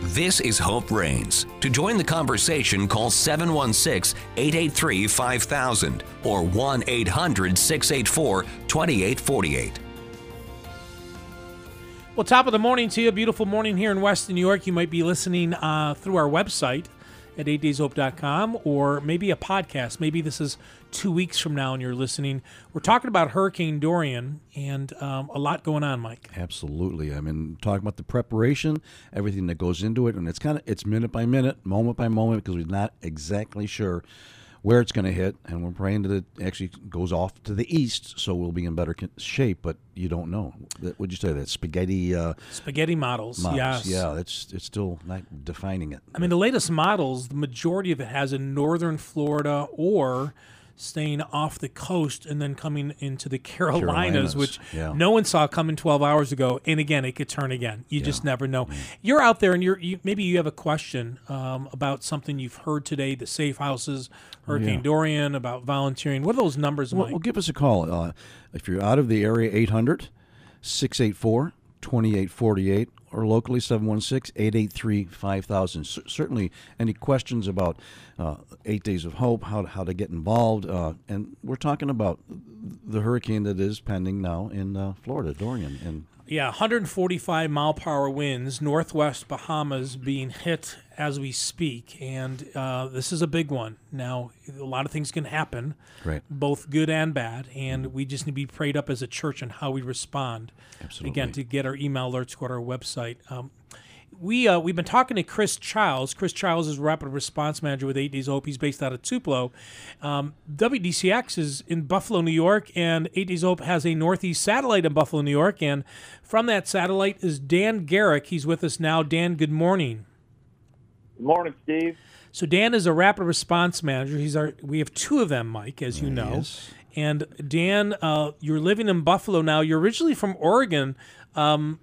This is Hope Reigns. To join the conversation, call 716 883 5000 or 1 800 684 2848. Well, top of the morning to you. Beautiful morning here in Western New York. You might be listening uh, through our website at 8dayshope.com or maybe a podcast. Maybe this is two weeks from now and you're listening. We're talking about Hurricane Dorian and um, a lot going on, Mike. Absolutely. I mean, talking about the preparation, everything that goes into it, and it's kind of it's minute by minute, moment by moment, because we're not exactly sure where it's going to hit, and we're praying that it actually goes off to the east, so we'll be in better shape. But you don't know. Would you say that spaghetti? Uh, spaghetti models, models. Yes. Yeah, that's it's still not defining it. I mean, the latest models, the majority of it has in northern Florida or staying off the coast and then coming into the Carolinas, Carolinas which yeah. no one saw coming 12 hours ago. And again, it could turn again. You yeah. just never know. Mm-hmm. You're out there and you're you, maybe you have a question um, about something you've heard today, the safe houses, Hurricane yeah. Dorian, about volunteering. What are those numbers, well, well, give us a call. Uh, if you're out of the area, 800 684 2848 or locally 716-883-5000 certainly any questions about uh, eight days of hope how to, how to get involved uh, and we're talking about the hurricane that is pending now in uh, florida dorian and yeah 145 mile per hour winds northwest bahamas being hit as we speak and uh, this is a big one now a lot of things can happen right both good and bad and we just need to be prayed up as a church on how we respond Absolutely. again to get our email alerts go to our website um, we uh, we've been talking to Chris Childs. Chris Childs is rapid response manager with Eight Days Hope. He's based out of Tupelo. Um, WDCX is in Buffalo, New York, and Eight Days Hope has a Northeast satellite in Buffalo, New York. And from that satellite is Dan Garrick. He's with us now. Dan, good morning. Good morning, Steve. So Dan is a rapid response manager. He's our. We have two of them, Mike, as you know. Yes. And Dan, uh, you're living in Buffalo now. You're originally from Oregon. Um,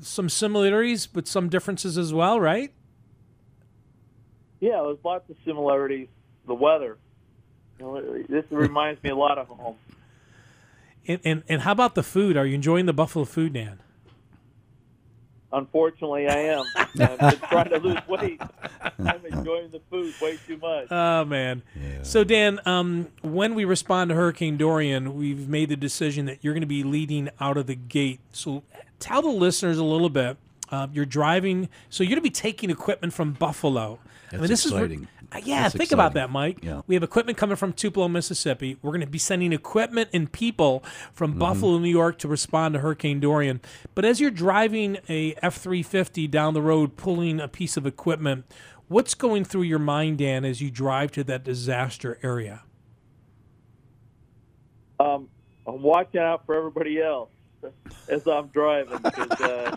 some similarities, but some differences as well, right? Yeah, there's lots of similarities. The weather. You know, this reminds me a lot of home. And, and and how about the food? Are you enjoying the buffalo food, Dan? Unfortunately, I am. I'm trying to lose weight. I'm enjoying the food way too much. Oh man! Yeah. So Dan, um, when we respond to Hurricane Dorian, we've made the decision that you're going to be leading out of the gate. So tell the listeners a little bit. Uh, you're driving, so you're going to be taking equipment from Buffalo. That's I mean, this exciting. is yeah. That's think exciting. about that, Mike. Yeah. We have equipment coming from Tupelo, Mississippi. We're going to be sending equipment and people from mm-hmm. Buffalo, New York, to respond to Hurricane Dorian. But as you're driving a F-350 down the road, pulling a piece of equipment, what's going through your mind, Dan, as you drive to that disaster area? Um, I'm watching out for everybody else as I'm driving. Uh,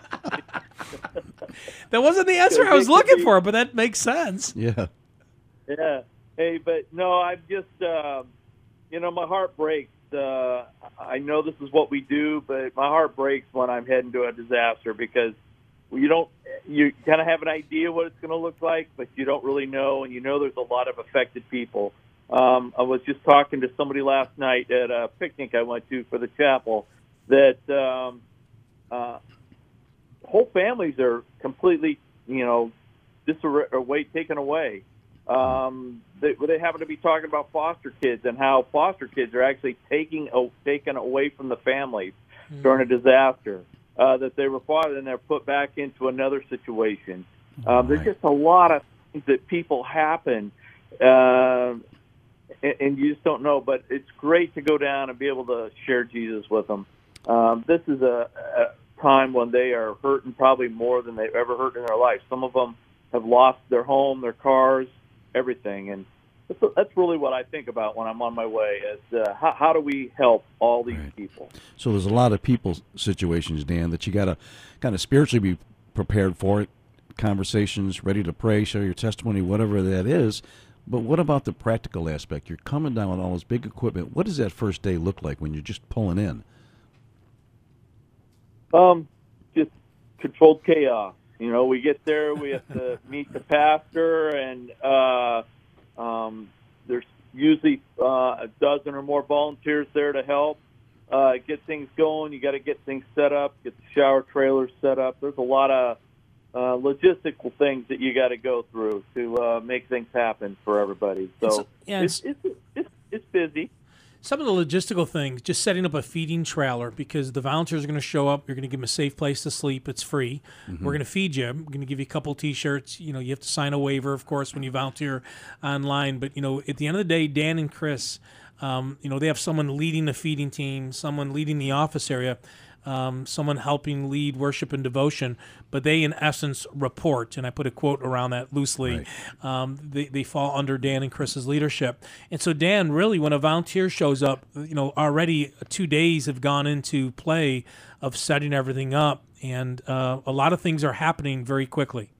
that wasn't the answer I was looking be, for, but that makes sense. Yeah. Yeah. Hey, but no, I'm just, uh, you know, my heart breaks. Uh, I know this is what we do, but my heart breaks when I'm heading to a disaster because you don't, you kind of have an idea what it's going to look like, but you don't really know, and you know there's a lot of affected people. Um, I was just talking to somebody last night at a picnic I went to for the chapel that um, uh, whole families are completely, you know, disarray, taken away. Um, they, they happen to be talking about foster kids and how foster kids are actually taking taken away from the families mm-hmm. during a disaster. Uh, that they were fathered and they're put back into another situation. Um, There's just a lot of things that people happen, uh, and, and you just don't know. But it's great to go down and be able to share Jesus with them. um, this is a, a time when they are hurting probably more than they've ever hurt in their life. Some of them have lost their home, their cars, everything, and that's, that's really what I think about when I'm on my way. Is uh, how, how do we help all these Right. people? So there's a lot of people situations, Dan, that you got to kind of spiritually be prepared for it. Conversations, ready to pray, share your testimony, whatever that is. But what about the practical aspect? You're coming down with all this big equipment. What does that first day look like when you're just pulling in? Um, just controlled chaos. You know, we get there, we have to meet the pastor, and uh, um, there's usually uh, a dozen or more volunteers there to help uh, get things going. You got to get things set up, get the shower trailers set up. There's a lot of uh, logistical things that you got to go through to uh, make things happen for everybody. So It's- yeah, it's, it's, it's, it's busy. Some of the logistical things, just setting up a feeding trailer because the volunteers are going to show up. You're going to give them a safe place to sleep. It's free. We're going to feed you. We're going to give you a couple T-shirts. You know, you have to sign a waiver, of course, when you volunteer online. But you know, at the end of the day, Dan and Chris, um, you know, they have someone leading the feeding team, someone leading the office area, um, someone helping lead worship and devotion. But they, in essence, report, and I put a quote around that loosely. Um, they, they fall under Dan and Chris's leadership. And so, Dan, really, when a volunteer shows up, you know, already two days have gone into play of setting everything up, and uh, a lot of things are happening very quickly.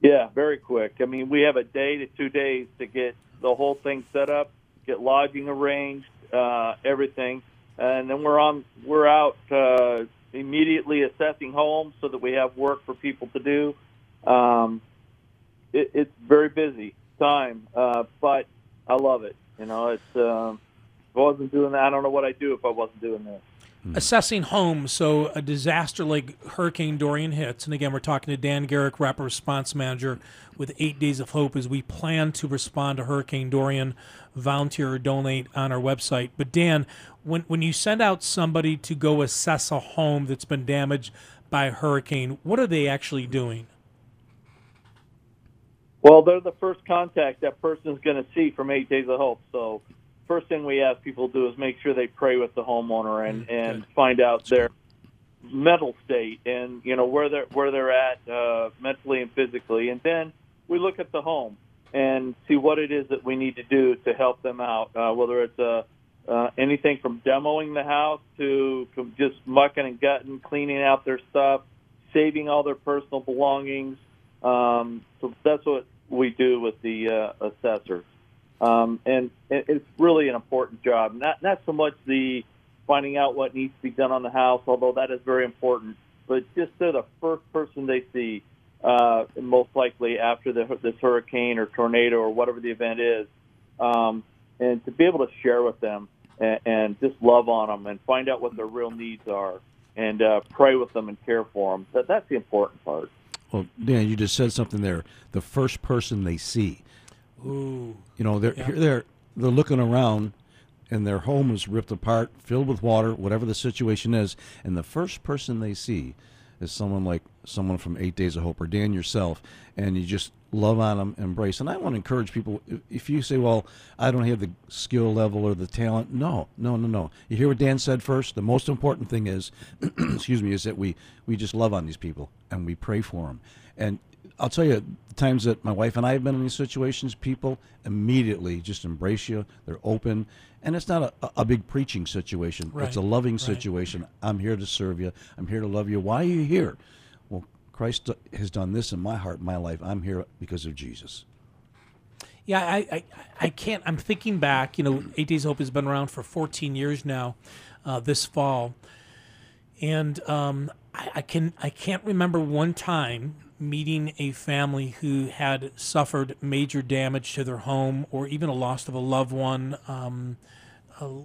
Yeah, very quick. I mean, we have a day to two days to get the whole thing set up, get lodging arranged, uh, everything, and then we're on. We're out uh, immediately assessing homes so that we have work for people to do. Um, it, it's very busy time, uh, but I love it. You know, it's. Um, if I wasn't doing that, I don't know what I'd do if I wasn't doing this. Hmm. assessing homes. So a disaster like Hurricane Dorian hits, and again, we're talking to Dan Garrick, Rapid Response Manager with Eight Days of Hope, as we plan to respond to Hurricane Dorian. Volunteer or donate on our website. But Dan, when when you send out somebody to go assess a home that's been damaged by a hurricane, what are they actually doing? Well, they're the first contact that person's going to see from Eight Days of Hope. So, first thing we ask people to do is make sure they pray with the homeowner and and find out their mental state and you know where they're where they're at uh, mentally and physically, and then we look at the home and see what it is that we need to do to help them out. Uh, whether it's uh, uh, anything from demoing the house to from just mucking and gutting, cleaning out their stuff, saving all their personal belongings. Um, so that's what we do with the uh, assessor, um, and it's really an important job. Not not so much the finding out what needs to be done on the house, although that is very important, but just they're the first person they see, uh, most likely after the, this hurricane or tornado or whatever the event is, um, and to be able to share with them and, and just love on them and find out what their real needs are and uh, pray with them and care for them. That, that's the important part. Well, Dan, you just said something there. The first person they see. Ooh, You know, they're here they're they're looking around and their home is ripped apart, filled with water, whatever the situation is, and the first person they see is someone like someone from Eight Days of Hope or Dan yourself, and you just love on them, embrace. And I want to encourage people if, if you say, "Well, I don't have the skill level or the talent," no, no, no, no. You hear what Dan said first. The most important thing is, excuse me, is that we we just love on these people and we pray for them. And I'll tell you, the times that my wife and I have been in these situations, people immediately just embrace you. They're open, and it's not a, a big preaching situation. It's a loving right. situation. I'm here to serve you. I'm here to love you. Why are you here? Well, Christ has done this in my heart, my life. I'm here because of Jesus. Yeah, I, I, I can't. I'm thinking back. You know, Eight Days of Hope has been around for 14 years now. Uh, this fall, and um, I, I can I can't remember one time meeting a family who had suffered major damage to their home or even a loss of a loved one, um, a,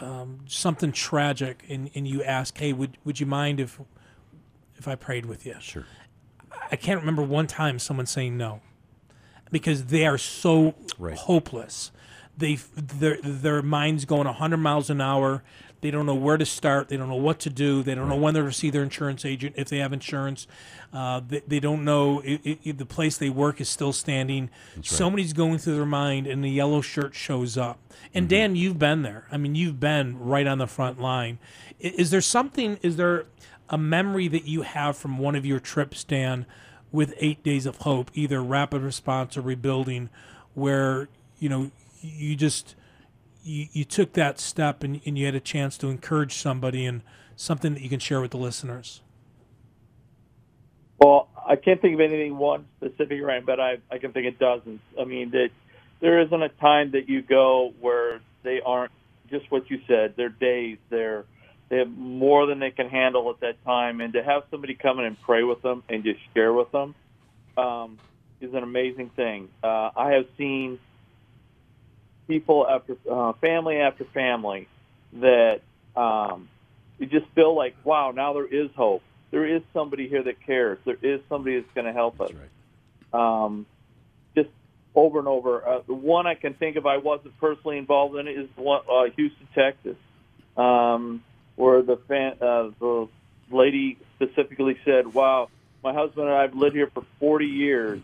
um, something tragic, and, and you ask, hey, would would you mind if if I prayed with you? Sure. I can't remember one time someone saying no because they are so Right. hopeless they their their minds going 100 miles an hour. They don't know where to start. They don't know what to do. They don't know when they're to see their insurance agent if they have insurance. Uh, they, they don't know if, the place they work is still standing. So many's going through their mind, and the yellow shirt shows up. And Mm-hmm. Dan, you've been there. I mean, you've been right on the front line. I- Is there something? Is there a memory that you have from one of your trips, Dan, with Eight Days of Hope, either rapid response or rebuilding, where you know you just you, you took that step and, and you had a chance to encourage somebody and something that you can share with the listeners? Well, I can't think of anything one specific, right? But I I can think of dozens. I mean, that there isn't a time that you go where they aren't just what you said. They're days. They're they have more than they can handle at that time, and to have somebody come in and pray with them and just share with them um, is an amazing thing. Uh, I have seen people after uh, family after family that um, you just feel like, wow, now there is hope. There is somebody here that cares. There is somebody that's going to help us. Um, just over and over. Uh, the one I can think of, I wasn't personally involved in it, is one, uh, Houston, Texas, um, where the fan, uh, the lady specifically said, "Wow, my husband and I have lived here for 40 years,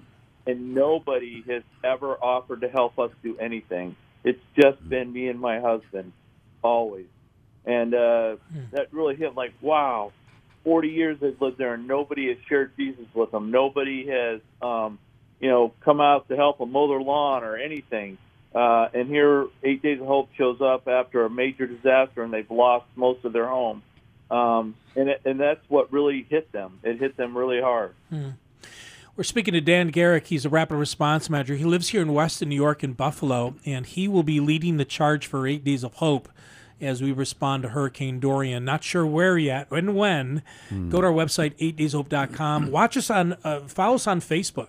and nobody has ever offered to help us do anything. It's just been me and my husband, always." And uh, that really hit like, wow, 40 years they've lived there and nobody has shared Jesus with them. Nobody has, um, you know, come out to help them mow their lawn or anything. Uh, and here, Eight Days of Hope shows up after a major disaster and they've lost most of their home. Um, and, it, and that's what really hit them. It hit them really hard. We're speaking to Dan Garrick. He's a rapid response manager. He lives here in Western, New York, in Buffalo, and he will be leading the charge for Eight Days of Hope as we respond to Hurricane Dorian. Not sure where yet and when. Go to our website, 8dayshope.com. Watch us on, uh, follow us on Facebook.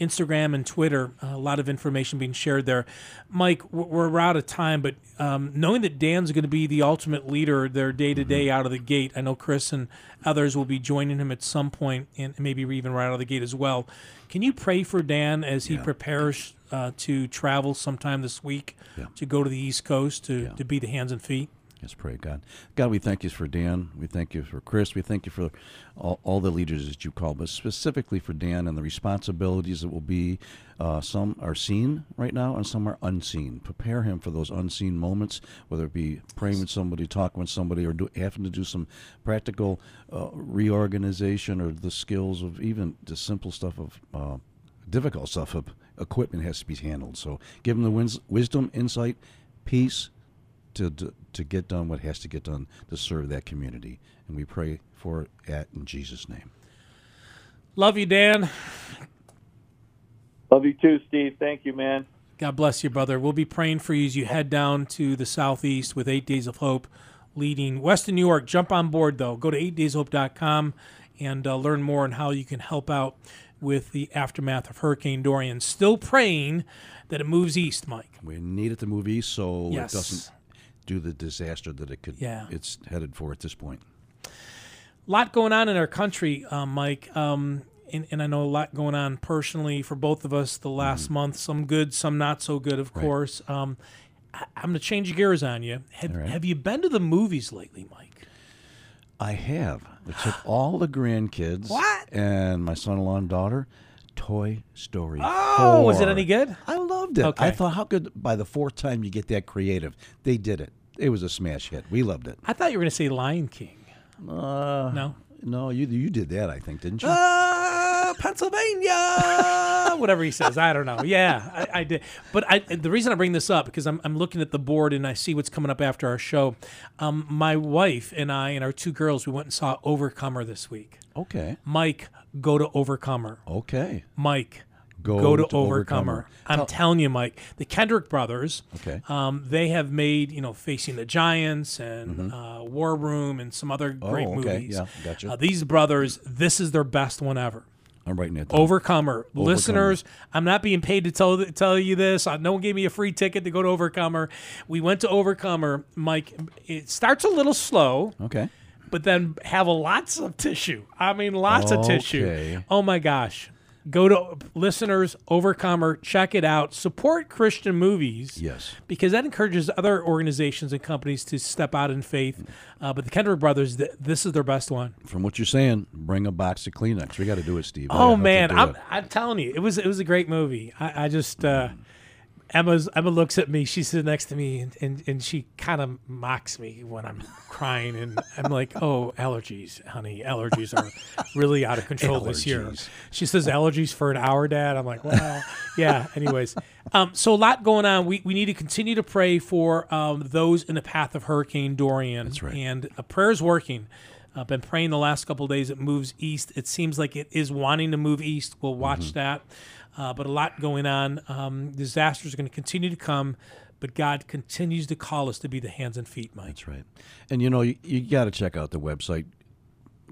Instagram and Twitter, a lot of information being shared there. Mike, we're we're out of time, but um, knowing that Dan's going to be the ultimate leader there day to day out of the gate, I know Chris and others will be joining him at some point, and maybe even right out of the gate as well. Can you pray for Dan as he prepares uh, to travel sometime this week to go to the East Coast to, to be the hands and feet? Let's pray, God. God, we thank you for Dan. We thank you for Chris. We thank you for all, all the leaders that you call, but specifically for Dan and the responsibilities that will be. Uh, some are seen right now and some are unseen. Prepare him for those unseen moments, whether it be praying with somebody, talking with somebody, or do, having to do some practical uh, reorganization or the skills of even the simple stuff of uh, difficult stuff of equipment has to be handled. So give him the wins- wisdom, insight, peace, to, to to get done what has to get done to serve that community, and we pray for it in Jesus' name. Love you, Dan. Love you too, Steve. Thank you, man. God bless you, brother. We'll be praying for you as you head down to the southeast with Eight Days of Hope leading Western New York. Jump on board, though. Go to 8dayshope.com and uh, learn more on how you can help out with the aftermath of Hurricane Dorian. Still praying that it moves east, Mike. We need it to move east so Yes. it doesn't do the disaster that it could. Yeah. it's headed for at this point. A lot going on in our country, um, Mike. Um, and, and I know a lot going on personally for both of us the last month. Some good, some not so good, of course. Um, I, I'm going to change gears on you. Have, right. have you been to the movies lately, Mike? I have. I took all the grandkids What? and my son-in-law and daughter. Toy Story. Oh, was it any good? I loved it. Okay. I thought, how could by the fourth time you get that creative? They did it. It was a smash hit. We loved it. I thought you were going to say Lion King. Uh, No. no, you you did that. I think, didn't you? Uh, Pennsylvania. Whatever he says, I don't know. Yeah, I, I did. But I, the reason I bring this up because I'm, I'm looking at the board and I see what's coming up after our show. Um, my wife and I and our two girls, we went and saw Overcomer this week. okay. Mike, go to Overcomer. Okay. Mike, Go go, to, to Overcomer. Overcomer. I'm Tell- telling you, Mike, the Kendrick brothers. Okay. Um, they have made you know Facing the Giants and uh, War Room and some other great Mm-hmm. Oh, okay. movies. Yeah, gotcha. Uh, these brothers, this is their best one ever. I'm writing it down. Overcomer. Listeners, I'm not being paid to tell tell you this. Uh, no one gave me a free ticket to go to Overcomer. We went to Overcomer. Mike, it starts a little slow, Okay. But then have lots of tissue. I mean, lots of tissue. Oh my gosh. Go to listeners Overcomer, check it out. Support Christian movies. Yes. because that encourages other organizations and companies to step out in faith. Uh, but the Kendrick brothers, th- this is their best one. From what you're saying, bring a box of Kleenex. We got to do it, Steve. Oh man, I'm, it. I'm telling you, it was it was a great movie. I, I just uh, Emma's Emma looks at me. She's sitting next to me, and, and, and she kind of mocks me when I'm crying, and I'm like, "Oh, allergies, honey, allergies are really out of control this year." She says allergies for an hour, Dad. I'm like, well, yeah. Anyways, um, so a lot going on. We we need to continue to pray for um, those in the path of Hurricane Dorian. That's right. And uh, prayer's working. I've been praying the last couple of days. It moves east. It seems like it is wanting to move east. We'll watch Mm-hmm. that. Uh, but a lot going on. Um, disasters are going to continue to come, but God continues to call us to be the hands and feet, Mike. That's right. And you know, you, you got to check out the website.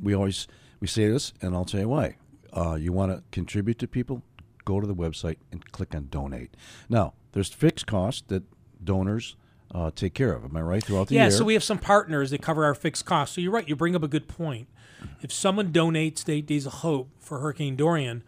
We always we say this, and I'll tell you why. Uh, you want to contribute to people? Go to the website and click on donate. Now, there's fixed costs that donors uh, take care of. Am I right? Throughout the Yeah, year. so we have some partners that cover our fixed costs. So you're right. You bring up a good point. If someone donates to Eight Days of Hope for Hurricane Dorian,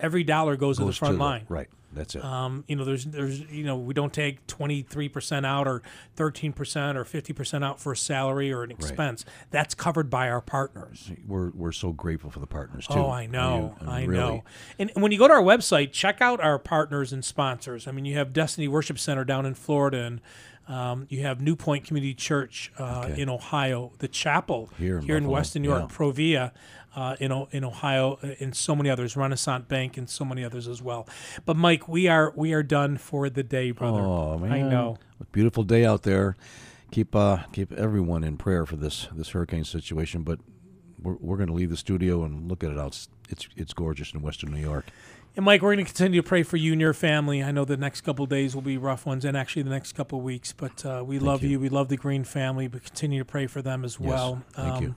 every dollar goes, to the Goes front the- line. Right. That's it. Um, you know, there's, there's, you know, we don't take 23% out or 13% or 50% out for a salary or an expense. That's covered by our partners. we're we're so grateful for the partners too. Oh, I know, You- I really. know. And when you go to our website, check out our partners and sponsors. I mean, you have Destiny Worship Center down in Florida, and um, you have New Point Community Church uh, Okay. in Ohio, the Chapel Here in in Buffalo, Western New York, yeah. Provia. Uh, in, O- in Ohio, uh, and so many others, Renaissance Bank, and so many others as well. But Mike, we are we are done for the day, brother. Oh man, I know. Beautiful day out there. Keep uh, keep everyone in prayer for this this hurricane situation. But we're, we're going to leave the studio and look at it out. It's it's gorgeous in Western New York. And Mike, we're going to continue to pray for you and your family. I know the next couple of days will be rough ones, and actually the next couple of weeks. But uh, we love you. you. We love the Green family. We continue to pray for them as well. Um, thank you.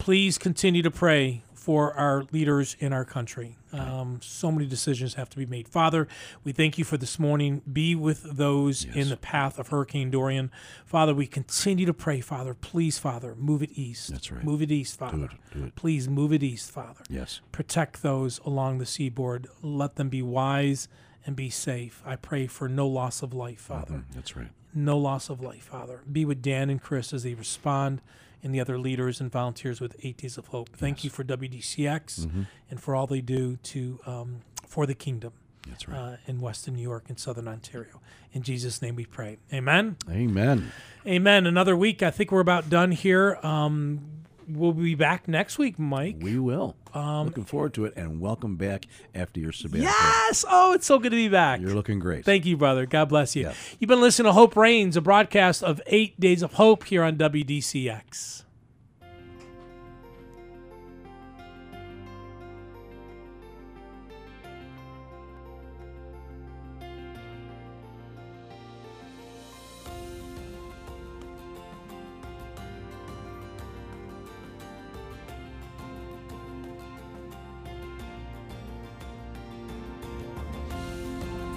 Please continue to pray for our leaders in our country. Um, so many decisions have to be made. Father, we thank you for this morning. Be with those in the path of Hurricane Dorian. Father, we continue to pray, Father. Please, Father, move it east. That's right. Move it east, Father. it, do it. Please move it east, Father Yes. protect those along the seaboard. Let them be wise and be safe. I pray for no loss of life, Father. That's right. No loss of life, Father. Be with Dan and Chris as they respond and the other leaders and volunteers with Eight Days of Hope. Thank you for WDCX Mm-hmm. and for all they do to um, for the kingdom That's right. uh, in Western New York and Southern Ontario. In Jesus' name we pray. Amen. Amen. Amen. Another week. I think we're about done here. Um, we'll be back next week, Mike. We will. Um, Looking forward to it, and welcome back after your sabbatical. Yes. Oh, it's so good to be back. You're looking great. Thank you, brother. God bless you. Yeah. You've been listening to Hope Reigns, a broadcast of Eight Days of Hope here on WDCX.